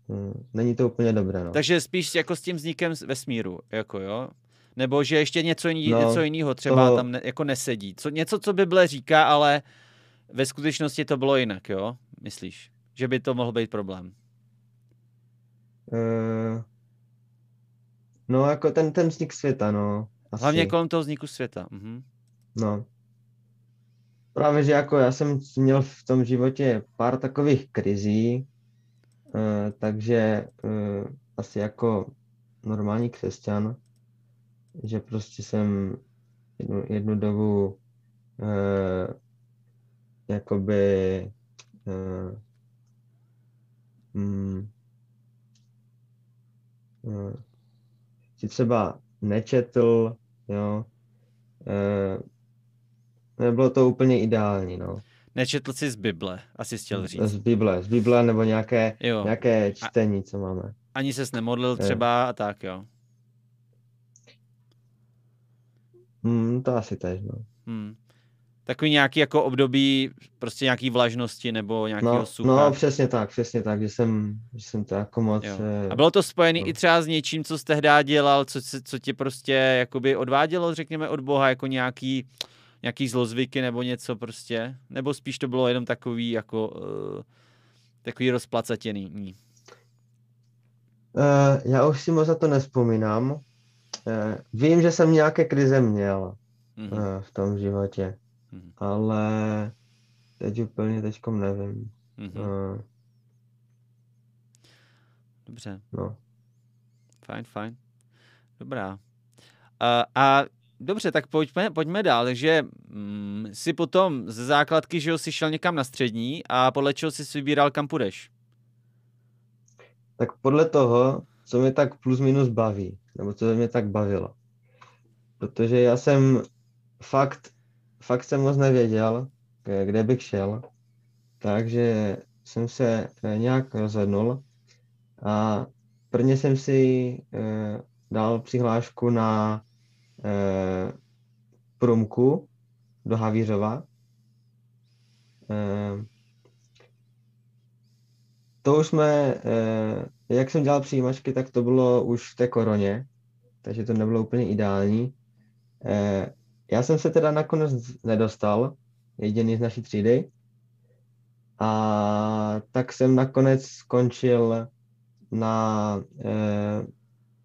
hm, není to úplně dobré, no. Takže spíš jako s tím vznikem vesmíru, jako jo? Nebo že ještě něco, jiný, no, něco jiného třeba toho... tam ne, jako nesedí. Co, něco, co Bible říká, ale ve skutečnosti to bylo jinak, jo? Myslíš? Že by to mohl být problém? Uh, no, jako ten, ten vznik světa, no. Asi. Hlavně kolem toho vzniku světa. Mhm. No. Právě, že jako já jsem měl v tom životě pár takových krizí, uh, takže uh, asi jako normální křesťan, že prostě jsem jednu, jednu dobu uh, jakoby uh, mm, uh, si třeba nečetl, jo, uh, nebylo to úplně ideální, no. Nečetl jsi z Bible, asi chtěl říct. Z Bible, z Bible nebo nějaké, jo. nějaké čtení, co máme. Ani ses nemodlil třeba a tak, jo. Hmm, to asi tež, no. Hmm. Takový nějaký jako období prostě nějaký vlažnosti nebo nějakého no, sucha. No, přesně tak, přesně tak, že jsem, že jsem to jako moc... Jo. A bylo to spojené no. i třeba s něčím, co jsi tehdy dělal, co, co tě prostě jakoby odvádělo, řekněme, od Boha, jako nějaký, nějaký zlozvyky nebo něco prostě? Nebo spíš to bylo jenom takový jako uh, takový rozplacatěný? Uh, já už si moc za to nespomínám, Eh, vím, že jsem nějaké krize měl mm-hmm. v tom životě, mm-hmm. ale teď úplně teďkom nevím. Mm-hmm. Dobře. No. Fajn, fajn. Dobrá. A, a dobře, tak pojďme, pojďme dál. Takže mm, si potom ze základky, že jsi šel někam na střední a podle čeho jsi vybíral, kam půjdeš? Tak podle toho, co mě tak plus minus baví nebo co mě tak bavilo. Protože já jsem fakt, fakt jsem moc nevěděl, kde bych šel, takže jsem se eh, nějak rozhodnul a prvně jsem si eh, dal přihlášku na eh, průmku do Havířova. To už jsme, jak jsem dělal přijímačky, tak to bylo už v té koroně, takže to nebylo úplně ideální. Eh, já jsem se teda nakonec nedostal, jediný z naší třídy, a tak jsem nakonec skončil na eh,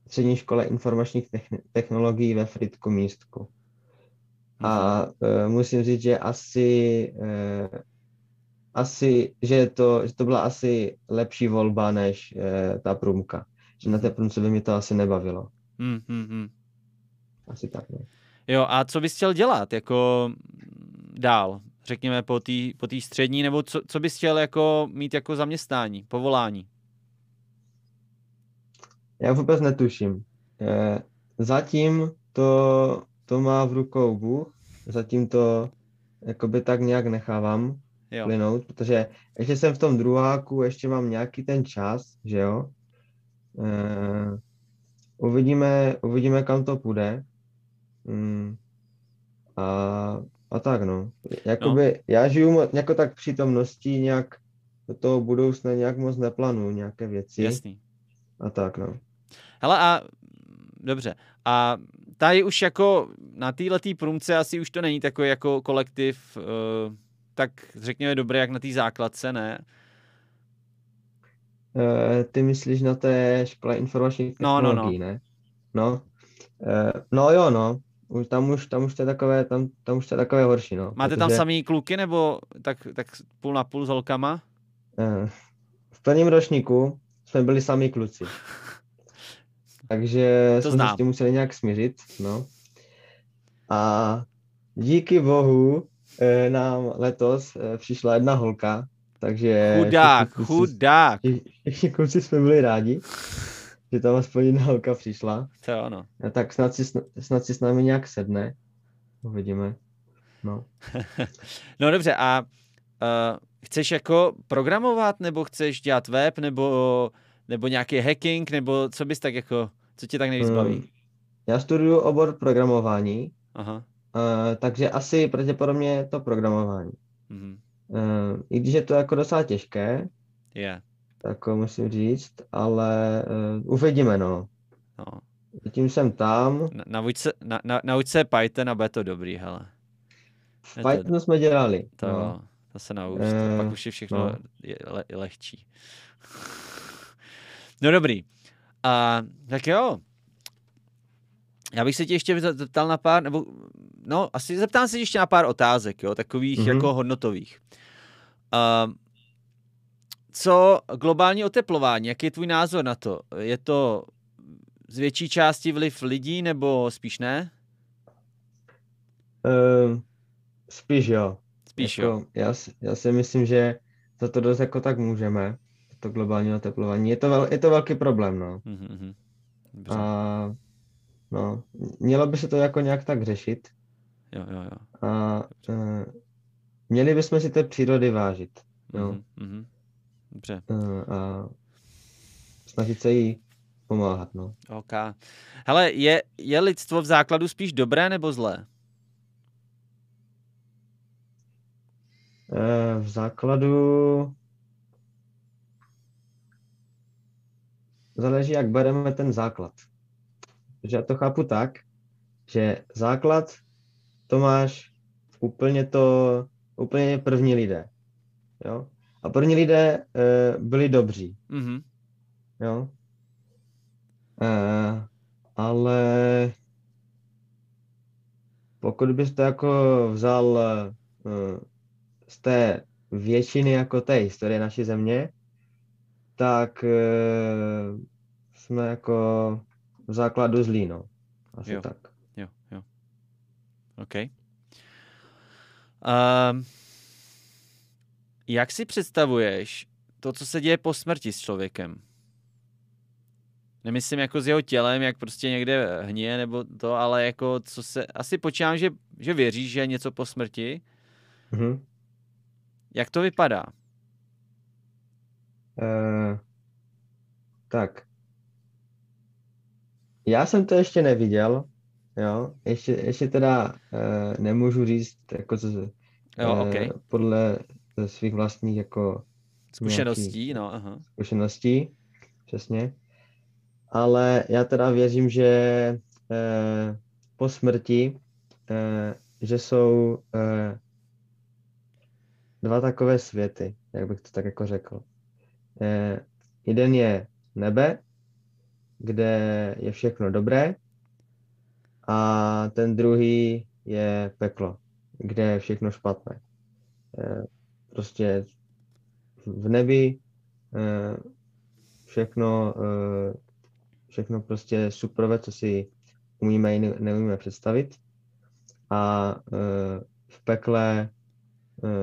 střední škole informačních technologií ve Fritku místku. A e, musím říct, že asi, e, asi že, to, že to byla asi lepší volba než e, ta průmka. Že na té průmce by mi to asi nebavilo. Hmm, hmm, hmm. Asi tak, ne? Jo, a co bys chtěl dělat jako dál? Řekněme po té po tý střední, nebo co, co bys chtěl jako mít jako zaměstnání, povolání? já vůbec netuším. Eh, zatím to, to má v rukou Bůh, zatím to jakoby tak nějak nechávám Jo. plynout, protože ještě jsem v tom druháku, ještě mám nějaký ten čas, že jo. Eh, uvidíme, uvidíme, kam to půjde. Mm, a, a tak, no. Jakoby, já žiju jako tak přítomností, nějak do toho budoucna nějak moc neplánuju nějaké věci. Jasný. A tak, no. Hele a dobře. A tady už jako na této průmce asi už to není takový jako kolektiv, uh, tak řekněme dobré jak na té základce, ne? Eh, ty myslíš na té škole informačních No, no, no. technologií, ne? No. Eh, no jo, no. Už, tam, už, tam už to je takové, tam, tam už to je takové horší, no. Máte tam protože, samý kluky nebo tak, tak půl na půl s holkama? eh, v prvním ročníku jsme byli sami kluci. [LAUGHS] Takže To jsme se znám. s tím museli nějak smířit, no. A díky bohu nám letos eh, přišla jedna holka, takže Chudák, všichni kluci- chudák. všichni kluci jsme byli rádi, že tam aspoň jedna holka přišla. To je ono. A tak snad si, sn- snad si s námi nějak sedne. Uvidíme. No. [LAUGHS] No dobře, a uh, chceš jako programovat, nebo chceš dělat web, nebo, nebo nějaký hacking, nebo co bys tak jako, co tě tak nejvíc baví? Mm, Já studuju obor programování, Aha. Uh, takže asi pravděpodobně to programování. Mhm. Uh, I když je to jako docela těžké, Je. tak musím říct, ale uh, uvidíme, no. No. Zatím jsem tam. Na, nauč, se, na, na, nauč se Python a bude to dobrý, hele. V Je to- Pythonu jsme dělali. To, no. to se nauč, to pak už je všechno no. je, le, lehčí. [LAUGHS] No dobrý. A, tak jo. Já bych se tě ještě zep- zeptal na pár, nebo no, asi zeptám se tě ještě na pár otázek, jo, takových Mhm. jako hodnotových. A, co globální oteplování, jaký je tvůj názor na to? Je to z větší části vliv lidí, nebo spíš ne? Uh, spíš jo. Spíš jako, jo. Já, si- já si myslím, že za to dost jako tak můžeme. To globální oteplování. Je to, vel, je to velký problém, no. Mhm, mhm. Dobře. A no, mělo by se to jako nějak tak řešit. Jo, jo, jo. A uh, měli bychom si té přírody vážit. Jo. Mhm, mhm. Dobře. Uh, a snažit se jí pomáhat, no. OK. Hele, je, je lidstvo v základu spíš dobré nebo zlé? Eh, v základu záleží, jak bereme ten základ. Protože já to chápu tak, že základ to máš úplně to, úplně první lidé. Jo? A první lidé eh, byli dobří. Mhm. Jo? Eh, ale pokud bys to jako vzal eh, z té většiny jako té historie naší země, tak eh, jsme jako v základu zlí, no. Asi Jo. tak. Jo, jo. OK. Um, jak si představuješ to, co se děje po smrti s člověkem? Nemyslím jako s jeho tělem, jak prostě někde hníje nebo to, ale jako co se... Asi počítám, že, že věříš, že je něco po smrti. Mhm. Jak to vypadá? Eh, tak. Já jsem to ještě neviděl, jo. Ještě, ještě teda eh, nemůžu říct, jako co, Jo, OK. podle svých vlastních jako Zkušeností, no, aha. zkušeností, přesně. Ale já teda věřím, že eh, po smrti, eh, že jsou eh, dva takové světy, jak bych to tak jako řekl. Eh, jeden je nebe, kde je všechno dobré, a ten druhý je peklo, kde je všechno špatné. Eh, prostě v nebi eh, všechno, eh, všechno prostě superové, co si umíme i ne- neumíme představit. A v pekle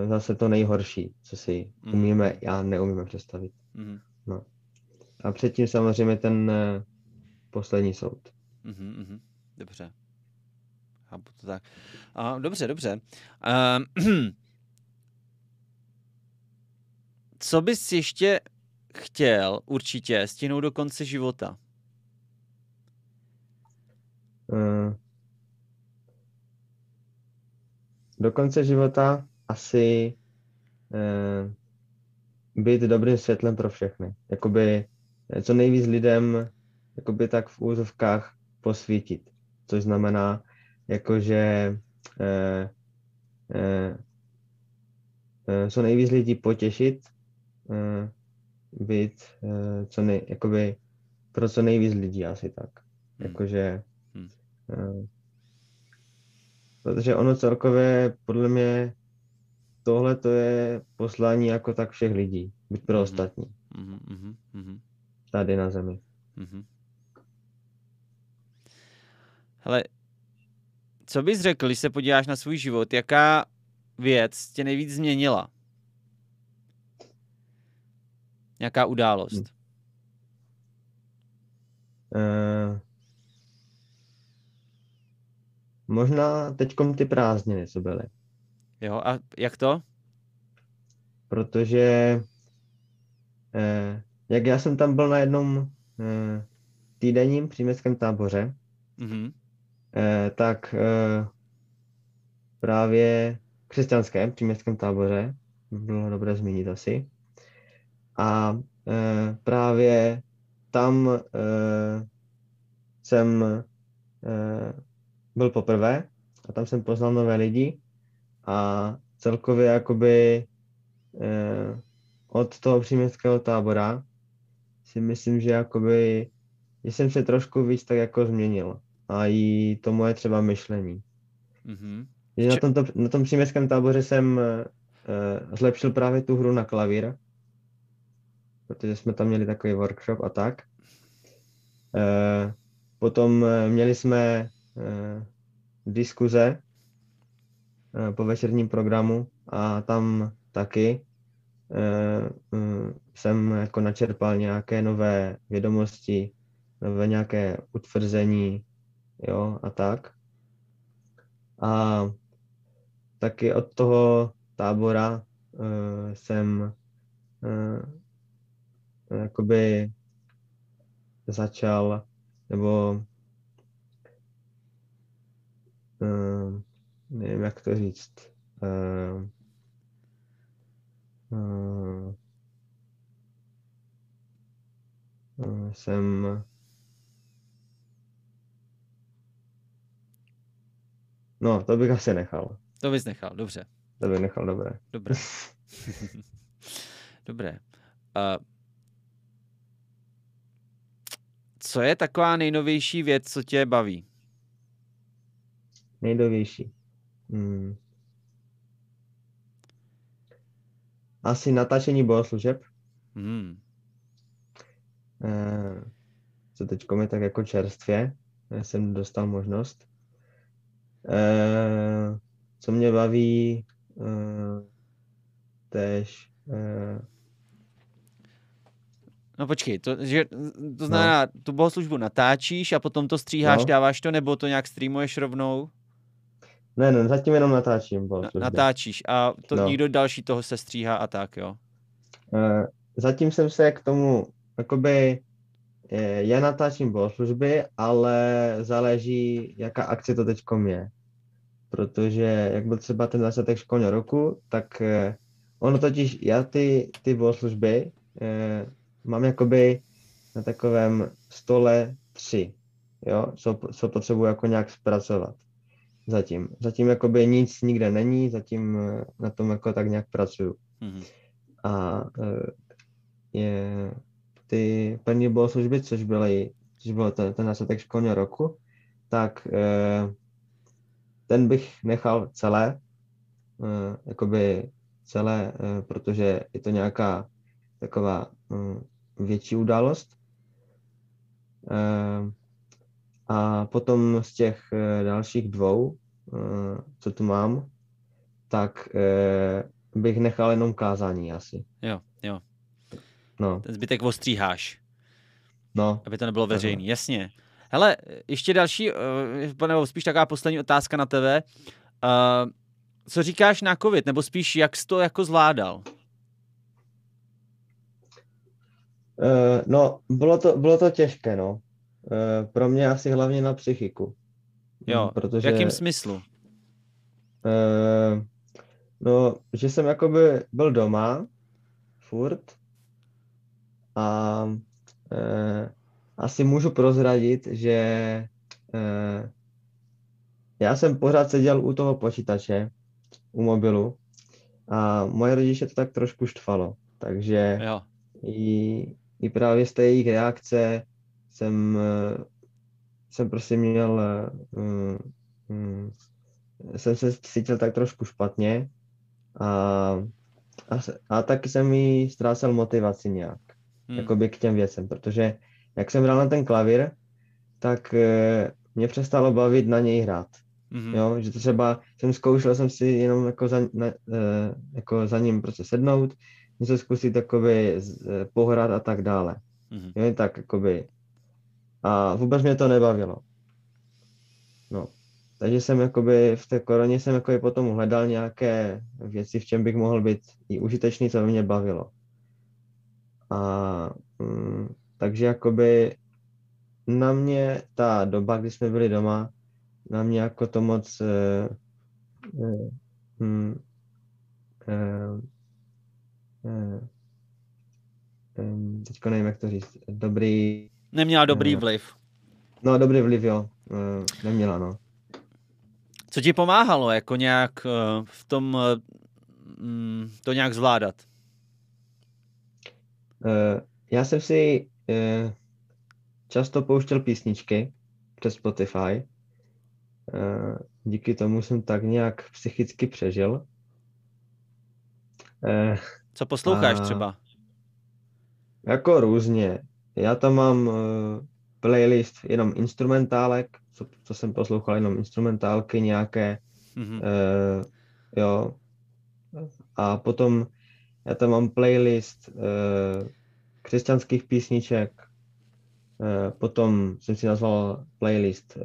zase to nejhorší, co si Mhm. umíme a neumíme představit. Mhm. A předtím samozřejmě ten, poslední soud. Mhm, mhm. Dobře. Chápu to tak. A, dobře, dobře. Uh, [CLEARS THROAT] co bys ještě chtěl určitě stihnout do konce života? Uh, do konce života asi uh, být dobrým světlem pro všechny. Jakoby eh, co nejvíc lidem jakoby tak v úzovkách posvítit. Což znamená, jakože eh, eh, eh, co nejvíc lidí potěšit, eh, být eh, co nej, jakoby pro co nejvíc lidí asi tak. Hmm. Jakože Hmm. eh, protože ono celkově podle mě tohle to je poslání jako tak všech lidí, být pro Mhm. ostatní Mhm, mhm, mhm, tady na zemi. mhm. Hele, co bys řekl, když se podíváš na svůj život, jaká věc tě nejvíc změnila? Nějaká událost? Eh, možná teďkom ty prázdniny, co byly, Jo, a jak to? protože eh, jak já jsem tam byl na jednom eh, týdenním příměstském táboře, Mhm, eh, tak eh, právě křesťanském příměstském táboře, bylo dobré zmínit asi, a eh, právě tam eh, jsem eh, byl poprvé a tam jsem poznal nové lidi a celkově jakoby eh, od toho příměstského tábora si myslím, že jakoby že jsem se trošku víc tak jako změnil a i to moje třeba myšlení. mhm, Že na, tomto, na tom příměstském táboře jsem uh, zlepšil právě tu hru na klavír, protože jsme tam měli takový workshop a tak. Uh, potom eh, měli jsme uh, diskuze uh, po večerním programu a tam taky uh, jsem jako načerpal nějaké nové vědomosti, nové nějaké utvrzení, jo, a tak. A taky od toho tábora uh, jsem uh, jakoby začal, nebo uh, nevím, jak to říct. Uh, uh, jsem No, to bych asi nechal. to bys nechal, dobře, To bych nechal dobré. dobré. [LAUGHS] dobré. Uh, co je taková nejnovější věc, co tě baví? Nejdovější. Hmm. Asi natáčení bohoslužeb, Hmm. eh, co teď je tak jako čerstvě, já jsem dostal možnost. Eh, co mě baví, eh, tež, eh, No počkej, to, že, to znamená, no. tu bohoslužbu natáčíš a potom to stříháš, No. dáváš to, nebo to nějak streamuješ rovnou? ne, ne, zatím jenom natáčím Na, natáčíš a to No. někdo další toho se stříhá a tak, jo? Eh, zatím jsem se k tomu, jakoby, já natáčím bohoslužby, ale záleží, jaká akce to teď je. Protože jak byl třeba ten začátek školního roku, tak eh, ono totiž, já ty, ty bohoslužby eh, mám jakoby na takovém stole tři, jo, co, co potřebuji jako nějak zpracovat. Zatím. Zatím jakoby nic nikde není, zatím eh, na tom jako tak nějak pracuju. Mhm. A eh, je, ty první bohoslužby, což byly, což bylo ten, ten začátek školního roku, tak eh, ten bych nechal celé, eh, jakoby celé, eh, protože je to nějaká taková eh, větší událost. A potom z těch dalších dvou, co tu mám, tak bych nechal jenom kázání asi. Jo. No, Ten zbytek ostříháš. No, Aby to nebylo veřejný, jasně. Hele, ještě další, uh, nebo spíš taková poslední otázka na tebe. Uh, co říkáš na covid, nebo spíš jak jsi to jako zvládal? Uh, no, bylo to, bylo to těžké, no. Uh, pro mě asi hlavně na psychiku. Jo, protože, v jakém smyslu? Uh, no, že jsem jakoby byl doma furt a uh, asi můžu prozradit, že uh, já jsem pořád seděl u toho počítače, u mobilu a moje rodiče to tak trošku štvalo, takže Jo. i, i právě z té jejich reakce jsem, eh, jsem prostě měl, um, um, jsem se cítil tak trošku špatně a, a, a taky jsem mi ztrácel motivaci nějak, Hm. jakoby k těm věcem, protože jak jsem hrál na ten klavír, tak eh, mě přestalo bavit na něj hrát. Mhm. Jo, že to třeba jsem zkoušel jsem si jenom jako za, na, eh, jako za ním prostě sednout, něco zkusit jakoby eh, pohrát a tak dále. Mhm. Jo, tak jakoby. A vůbec mě to nebavilo. No. Takže jsem jakoby v té koroně jsem jakoby potom hledal nějaké věci, v čem bych mohl být i užitečný, co by mě bavilo. A mm, takže jakoby na mě ta doba, kdy jsme byli doma, na mě jako to moc eh, eh, hm, eh, eh, em, teďko nevím, jak to říct, dobrý, Neměla dobrý Eh. vliv. no dobrý vliv, jo, neměla, no. Co ti pomáhalo jako nějak v tom mm, to nějak zvládat? Eh, já jsem si eh, často pouštěl písničky přes Spotify. Eh, díky tomu jsem tak nějak psychicky přežil. Co posloucháš A- třeba? Jako různě. Já tam mám playlist jenom instrumentálek, co, co jsem poslouchal, jenom instrumentálky nějaké, Mhm. uh, jo. A potom já tam mám playlist uh, křesťanských písniček, uh, potom jsem si nazval playlist uh,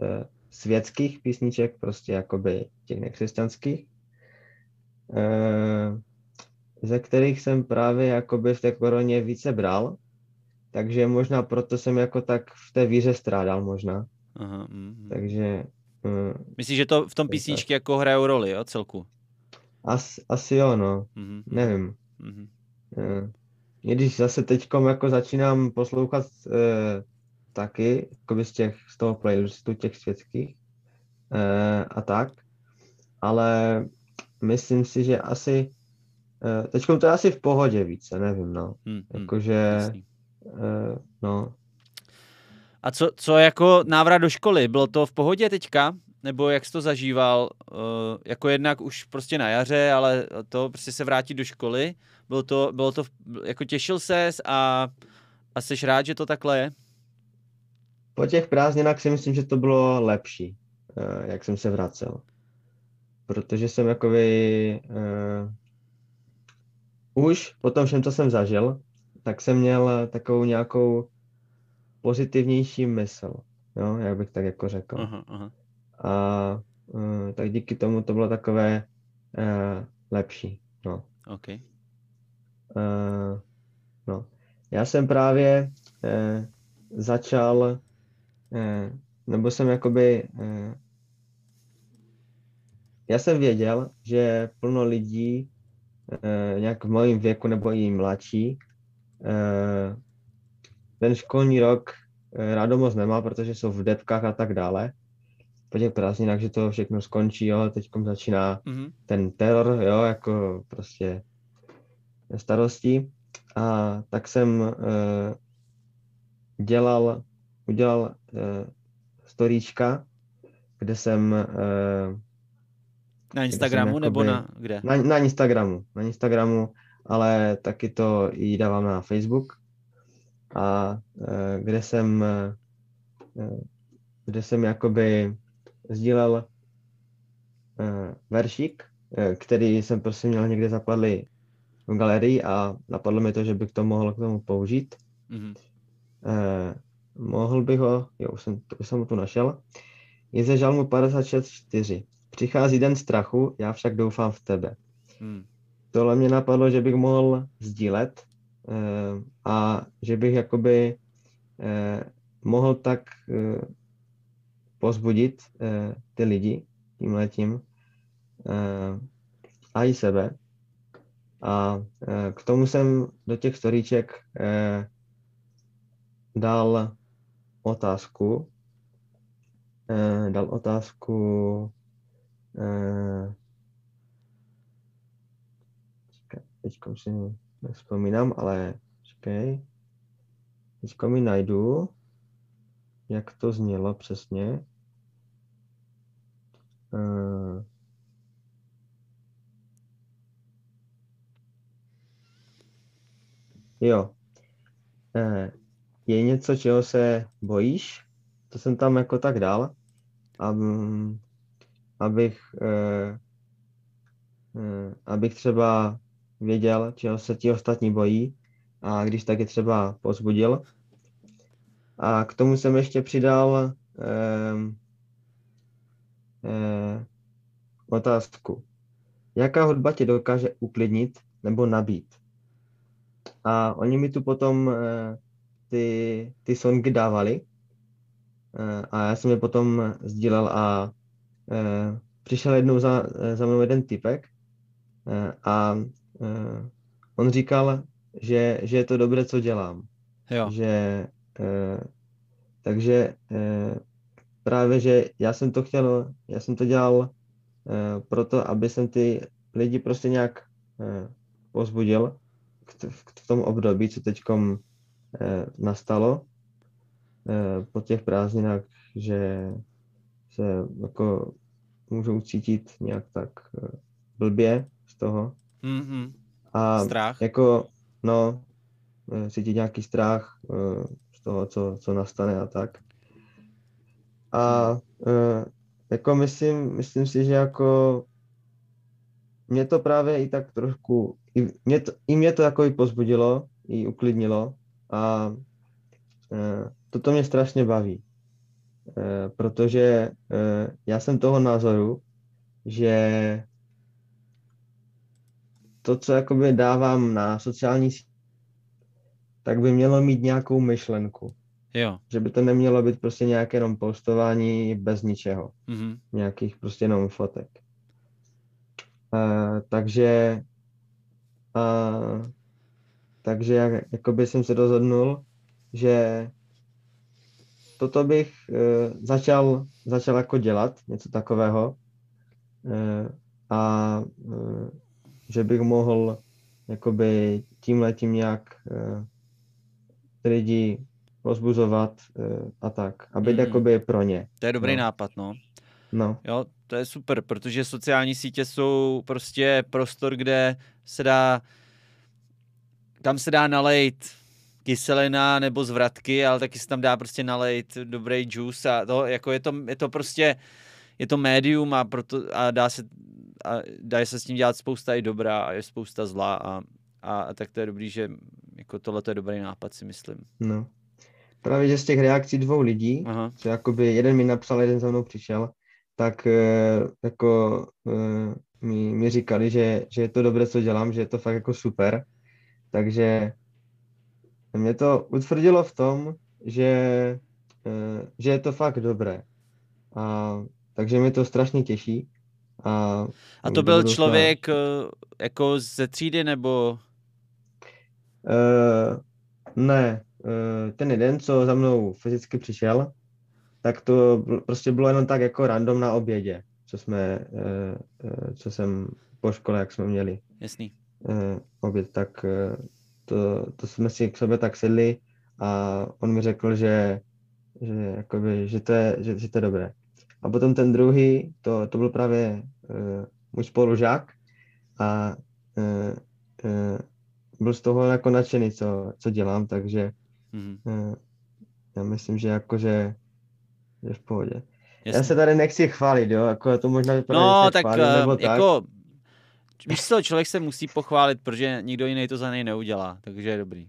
světských písniček, prostě jakoby těch nekřesťanských. Uh, ze kterých jsem právě jakoby v té koroně více bral, takže možná proto jsem jako tak v té víře strádal možná, Aha, mhm. takže uh, Myslíš, že to v tom tak. písničky jako hrajou roli, jo, celku? as, asi jo, no, Mhm. nevím. I když zase teďkom jako začínám poslouchat uh, taky, jakoby z těch, z toho playlistu těch světských uh, a tak, ale myslím si, že asi uh, teďkom to je asi v pohodě více, nevím, no, Mhm. jakože uh, no, A co, co jako návrat do školy? Bylo to v pohodě teďka? Nebo jak jsi to zažíval? Uh, jako jednak už prostě na jaře, ale to prostě se vrátit do školy. Bylo to, bylo to jako těšil ses a, a jsi rád, že to takhle je? Po těch prázdninách si myslím, že to bylo lepší, eh, jak jsem se vracel. Protože jsem jakoby uh, už po tom všem, co jsem zažil, tak jsem měl takovou nějakou pozitivnější mysl, jo, jak bych tak jako řekl. Aha, aha. A uh, tak díky tomu to bylo takové uh, lepší, no. OK. Uh, no. Já jsem právě uh, začal, uh, nebo jsem jakoby, uh, já jsem věděl, že plno lidí, uh, nějak v mojím věku nebo i mladší, uh, ten školní rok rádo moc nemá, protože jsou v depkách a tak dále. Po těch prázdninách, že to všechno skončí, jo, teďkom začíná Mhm. ten teror, jo, jako prostě starostí. A tak jsem uh, dělal, udělal uh, storíčka, kde jsem uh, Na Instagramu nebo jakoby- na kde? na, na Instagramu, na Instagramu, ale taky to i dávám na Facebook. A uh, kde jsem, uh, kde jsem jakoby sdílel uh, veršík, uh, který jsem prostě měl někde zapadlý v galerii a napadlo mi to, že bych to mohl k tomu použít. Mhm. Uh, mohl bych ho, jo, už jsem, už jsem ho tu našel, je ze žalmu 56.4. Přichází den strachu, já však doufám v tebe. Hmm. Tohle mě napadlo, že bych mohl sdílet eh, a že bych jakoby eh, mohl tak eh, pozbudit eh, ty lidi tím letím eh, a i sebe. A eh, k tomu jsem do těch storíček eh, dal otázku, eh, dal otázku eh, teď si nespomínám, ale čekej, teď mi najdu, jak to znělo přesně. Uh, jo. Uh, je něco, čeho se bojíš? To jsem tam jako tak dal, ab, abych, uh, uh, abych třeba věděl, čeho se ti ostatní bojí a když tak je třeba pozbudil. A k tomu jsem ještě přidal eh, eh, otázku. Jaká hudba tě dokáže uklidnit nebo nabít? A oni mi tu potom eh, ty, ty songy dávali eh, a já jsem je potom sdílel a eh, přišel jednou za, za mnou jeden typek eh, a uh, on říkal, že, že je to dobré, co dělám. Jo. Že, takže uh, právě, že já jsem to chtěl, já jsem to dělal uh, proto, aby jsem ty lidi prostě nějak pozbudil v, tom období, co teď uh, nastalo po těch prázdninách, že se jako můžou cítit nějak tak blbě z toho. Mm-hmm. A strach. jako, no, eh, cítit nějaký strach toho, co, co nastane a tak. A uh, jako myslím, myslím si, že jako mě to právě i tak trošku, i mě to, i mě to jako i pozbudilo, i uklidnilo a uh, toto mě strašně baví. Uh, protože uh, já jsem toho názoru, že to, co jakoby dávám na sociální tak by mělo mít nějakou myšlenku. Jo. Že by to nemělo být prostě nějaké jenom postování bez ničeho. Mm-hmm. Nějakých prostě jenom fotek. Uh, takže uh, takže jak, jakoby jsem se rozhodnul, že toto bych uh, začal, začal jako dělat, něco takového. Uh, a uh, že bych mohl jakoby tím letím nějak uh, lidi pozbuzovat uh, a tak, a být mm. jakoby pro ně. To je dobrý no. nápad, no. No. Jo, to je super, protože sociální sítě jsou prostě prostor, kde se dá, tam se dá nalejt kyselina nebo zvratky, ale taky se tam dá prostě nalejt dobrý juice a to, jako je to, je to prostě, je to médium a, proto, a dá se a dá se s tím dělat spousta i dobrá a je spousta zlá a, a, a tak to je dobrý, že jako tohle je dobrý nápad, si myslím. No. Právě, že z těch reakcí dvou lidí, Aha. co jakoby jeden mi napsal, jeden za mnou přišel, tak eh, jako eh, mi, mi říkali, že, že je to dobré, co dělám, že je to fakt jako super. Takže mě to utvrdilo v tom, že, eh, že je to fakt dobré. A, takže mě to strašně těší. A, a to byl člověk jako ze třídy nebo? Uh, ne, uh, ten jeden, co za mnou fyzicky přišel, tak to prostě bylo jenom tak jako random na obědě, co jsme, uh, uh, co jsem po škole, jak jsme měli. Jasný. Uh, oběd, tak uh, to, to jsme si k sobě tak sedli a on mi řekl, že, že, jakoby, že, to je, že, že to je dobré. A potom ten druhý, to, to byl právě uh, můj spolužák a uh, uh, byl z toho jako nadšený, co, co dělám, takže mm-hmm. já myslím, že jakože je v pohodě. Jasně. Já se tady nechci chválit, jo, jako to možná vypadá, No, tak, chválím, nebo tak jako, víš co, člověk se musí pochválit, protože nikdo jiný to za něj neudělá, takže je dobrý.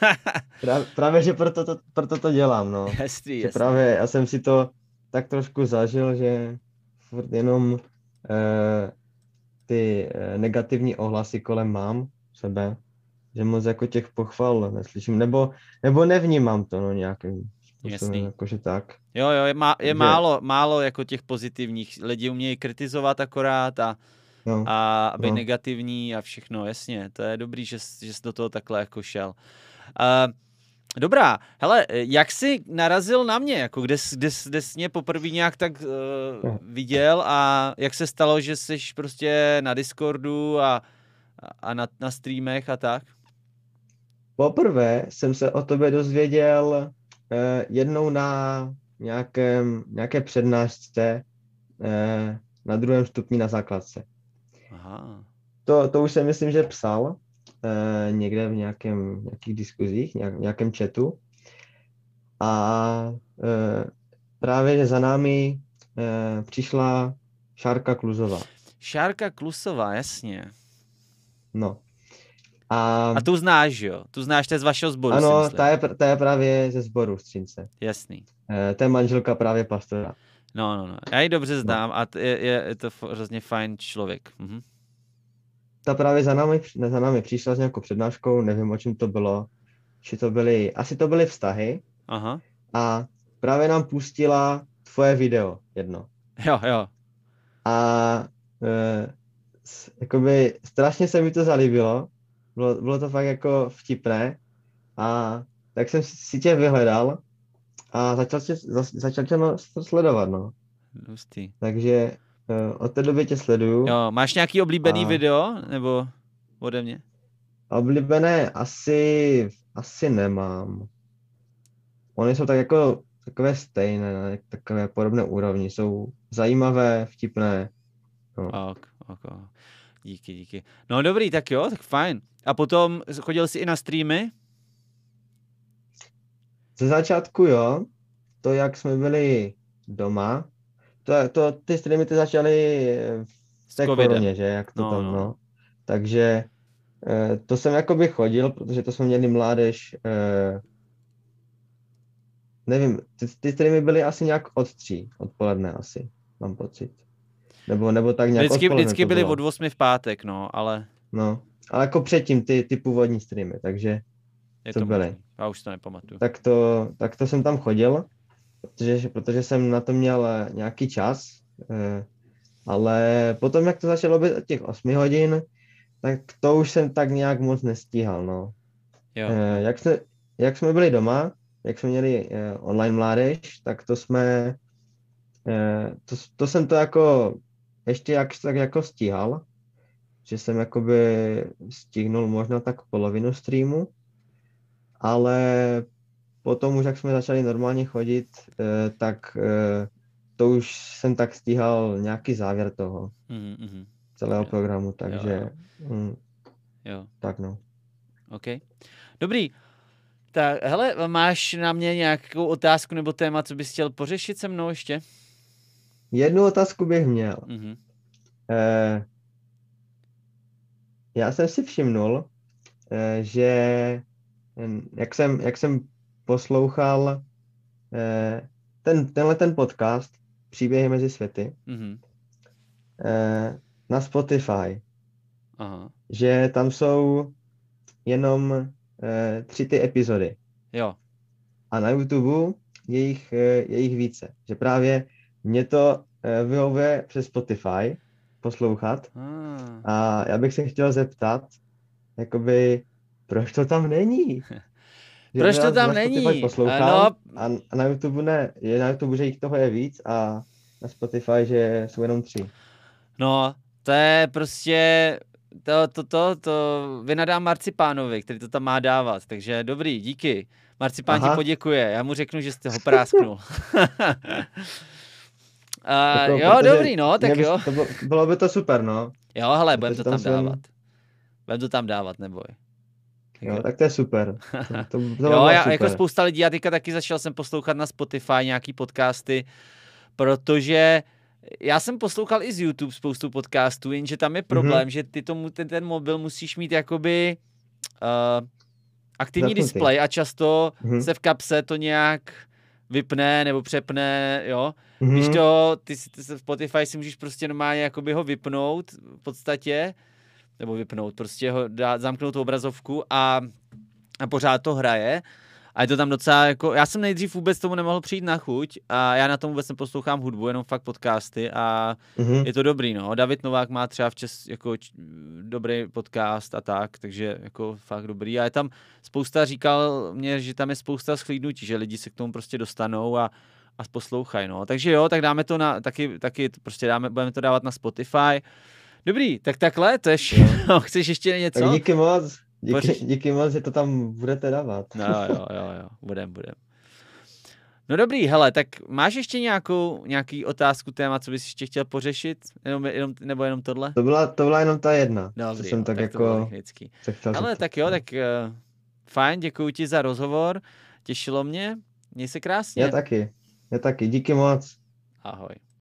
[LAUGHS] Právě, právě že proto to, proto to dělám, no. Že jasný. právě já jsem si to tak trošku zažil, že furt jenom eh, ty eh, negativní ohlasy kolem mám sebe, že moc jako těch pochval neslyším, nebo, nebo nevnímám to, no nějakým Jasný. způsobem, jakože tak. Jo, jo, je, má, je Takže- málo, málo jako těch pozitivních. Lidi umějí kritizovat akorát a, No. a být no. negativní a všechno, jasně. To je dobrý, že, jsi- že jsi do toho takhle jako šel. Uh, dobrá, hele, jak jsi narazil na mě, jako kde, kde, kde jsi mě poprvé nějak tak uh, viděl a jak se stalo, že jsi prostě na Discordu a, a na, na streamech a tak? Poprvé jsem se o tobě dozvěděl eh, jednou na nějakém, nějaké přednášce eh, na druhém stupni na základce. Aha, To, to už jsem myslím, že psal eh, někde v nějakém, nějakých diskuzích, nějak, v nějakém chatu. A eh, právě, že za námi eh, přišla Šárka Kluzová. Šárka Klusová, jasně. No. A, A tu znáš, jo? Tu znáš, to je z vašeho sboru, ano, ta je, ta je právě ze sboru Střince. Jasný. Eh, to je manželka právě pastora. No, no, no. Já ji dobře znám a t- je, je, je to hrozně fajn člověk. Mhm. Ta právě za námi, za námi přišla s nějakou přednáškou, nevím, o čem to bylo. Či to byly, asi to byly vztahy. Aha. A právě nám pustila tvoje video jedno. Jo, jo. A e, s- jakoby strašně se mi to zalíbilo. Bylo, bylo to fakt jako vtipné. A tak jsem si tě vyhledal a začal tě, za- začal tě no, sledovat, no. Hustý. Takže e, od té doby tě sleduju. Jo, máš nějaký oblíbený A- video? Nebo ode mě? Oblíbené asi, asi nemám. Ony jsou tak jako takové stejné, na takové podobné úrovni. Jsou zajímavé, vtipné. No. Ok, ok. Díky, díky. No dobrý, tak jo, tak fajn. A potom chodil jsi i na streamy? Ze začátku jo, to jak jsme byli doma, to, to ty streamy ty začaly v té koroně, že, jak to No, tam, no. no. Takže eh, to jsem jakoby chodil, protože to jsme měli mládež, eh, nevím, ty, ty streamy byly asi nějak od tří, odpoledne asi, mám pocit. Nebo, nebo tak nějak Vždycky, vždycky byly od 8 v pátek, no, ale No, ale jako předtím ty, ty původní streamy, takže je To to byly. možný. Já už to nepamatuju. tak to, tak to jsem tam chodil, protože, protože jsem na to měl eh, nějaký čas, eh, ale potom, jak to začalo být od těch 8 hodin, tak to už jsem tak nějak moc nestíhal, no. Jo. Eh, Jak jsme, jak jsme byli doma, jak jsme měli online mládež, tak to jsme, eh, to, to jsem to jako ještě jak, tak jako stíhal, že jsem jakoby stihnul možná tak polovinu streamu, ale potom už jak jsme začali normálně chodit, eh, tak eh, to už jsem tak stíhal nějaký závěr toho Mhm, mhm. celého Jo. programu, takže mm, Jo, tak no. OK. Dobrý. Tak, hele, máš na mě nějakou otázku nebo téma, co bys chtěl pořešit se mnou ještě? Jednu otázku bych měl. Mhm. Eh, já jsem si všimnul, eh, že hm, jak jsem, jak jsem poslouchal eh, ten, tenhle ten podcast Příběhy mezi světy Mhm. eh, na Spotify, Aha. že tam jsou jenom eh, tři ty epizody Jo. a na YouTube je jich, eh, je jich více. Že právě mě to eh, vyhovuje přes Spotify poslouchat Ah. A já bych se chtěl zeptat, jakoby, proč to tam není? [LAUGHS] Že Proč to tam není? Poslouchám, Ano. a, na YouTube ne. Je na YouTube, že jich toho je víc a na Spotify, že jsou jenom tři. No, to je prostě, to, to, to, to vynadám Marcipánovi, který to tam má dávat, takže dobrý, díky. Marcipán ti Aha. poděkuje, já mu řeknu, že jste ho prásknul. [LAUGHS] [LAUGHS] A, Jako, jo, dobrý, no, tak by- jo. To bylo, bylo by to super, no. Jo, hele, budem to tam jsem- dávat. Budem to tam dávat, neboj. Jo, tak to je super. [LAUGHS] To, to, to Jo, já, super. jako spousta lidí, já teďka taky začal jsem poslouchat na Spotify nějaký podcasty, protože já jsem poslouchal i z YouTube spoustu podcastů, jenže tam je problém, mm-hmm. že ty tomu, ten, ten mobil musíš mít jakoby uh, aktivní Zapnutý. displej a často Mhm. se v kapse to nějak vypne nebo přepne, jo. Mhm. Když to, ty, si- ty Spotify si můžeš prostě normálně jakoby ho vypnout v podstatě, nebo vypnout, prostě ho dát, zamknout tu obrazovku a, a pořád to hraje. A je to tam docela jako, já jsem nejdřív vůbec tomu nemohl přijít na chuť a já na tom vůbec neposlouchám hudbu, jenom fakt podcasty a Mhm. je to dobrý, no. David Novák má třeba v Čes, jako č, dobrý podcast a tak, takže jako fakt dobrý. A je tam spousta, říkal mě, že tam je spousta schlídnutí, že lidi se k tomu prostě dostanou a, a poslouchají, no. Takže jo, tak dáme to na, taky, taky prostě dáme, budeme to dávat na Spotify. Dobrý, tak takhle, to je všechno. [LAUGHS] Chceš ještě něco? Tak díky moc. Díky, díky moc, že to tam budete dávat. No jo, jo, jo, budem, budem. No dobrý, hele, tak máš ještě nějakou, nějaký otázku, téma, co bys ještě chtěl pořešit? Jenom, jenom, nebo jenom tohle? To byla, to byla jenom ta jedna, co Dobrý, jsem jo, tak, tak to bylo jako chtěl Ale tak jo, tak uh, fajn, děkuji ti za rozhovor, těšilo mě, měj se krásně. Já taky, já taky, díky moc. Ahoj.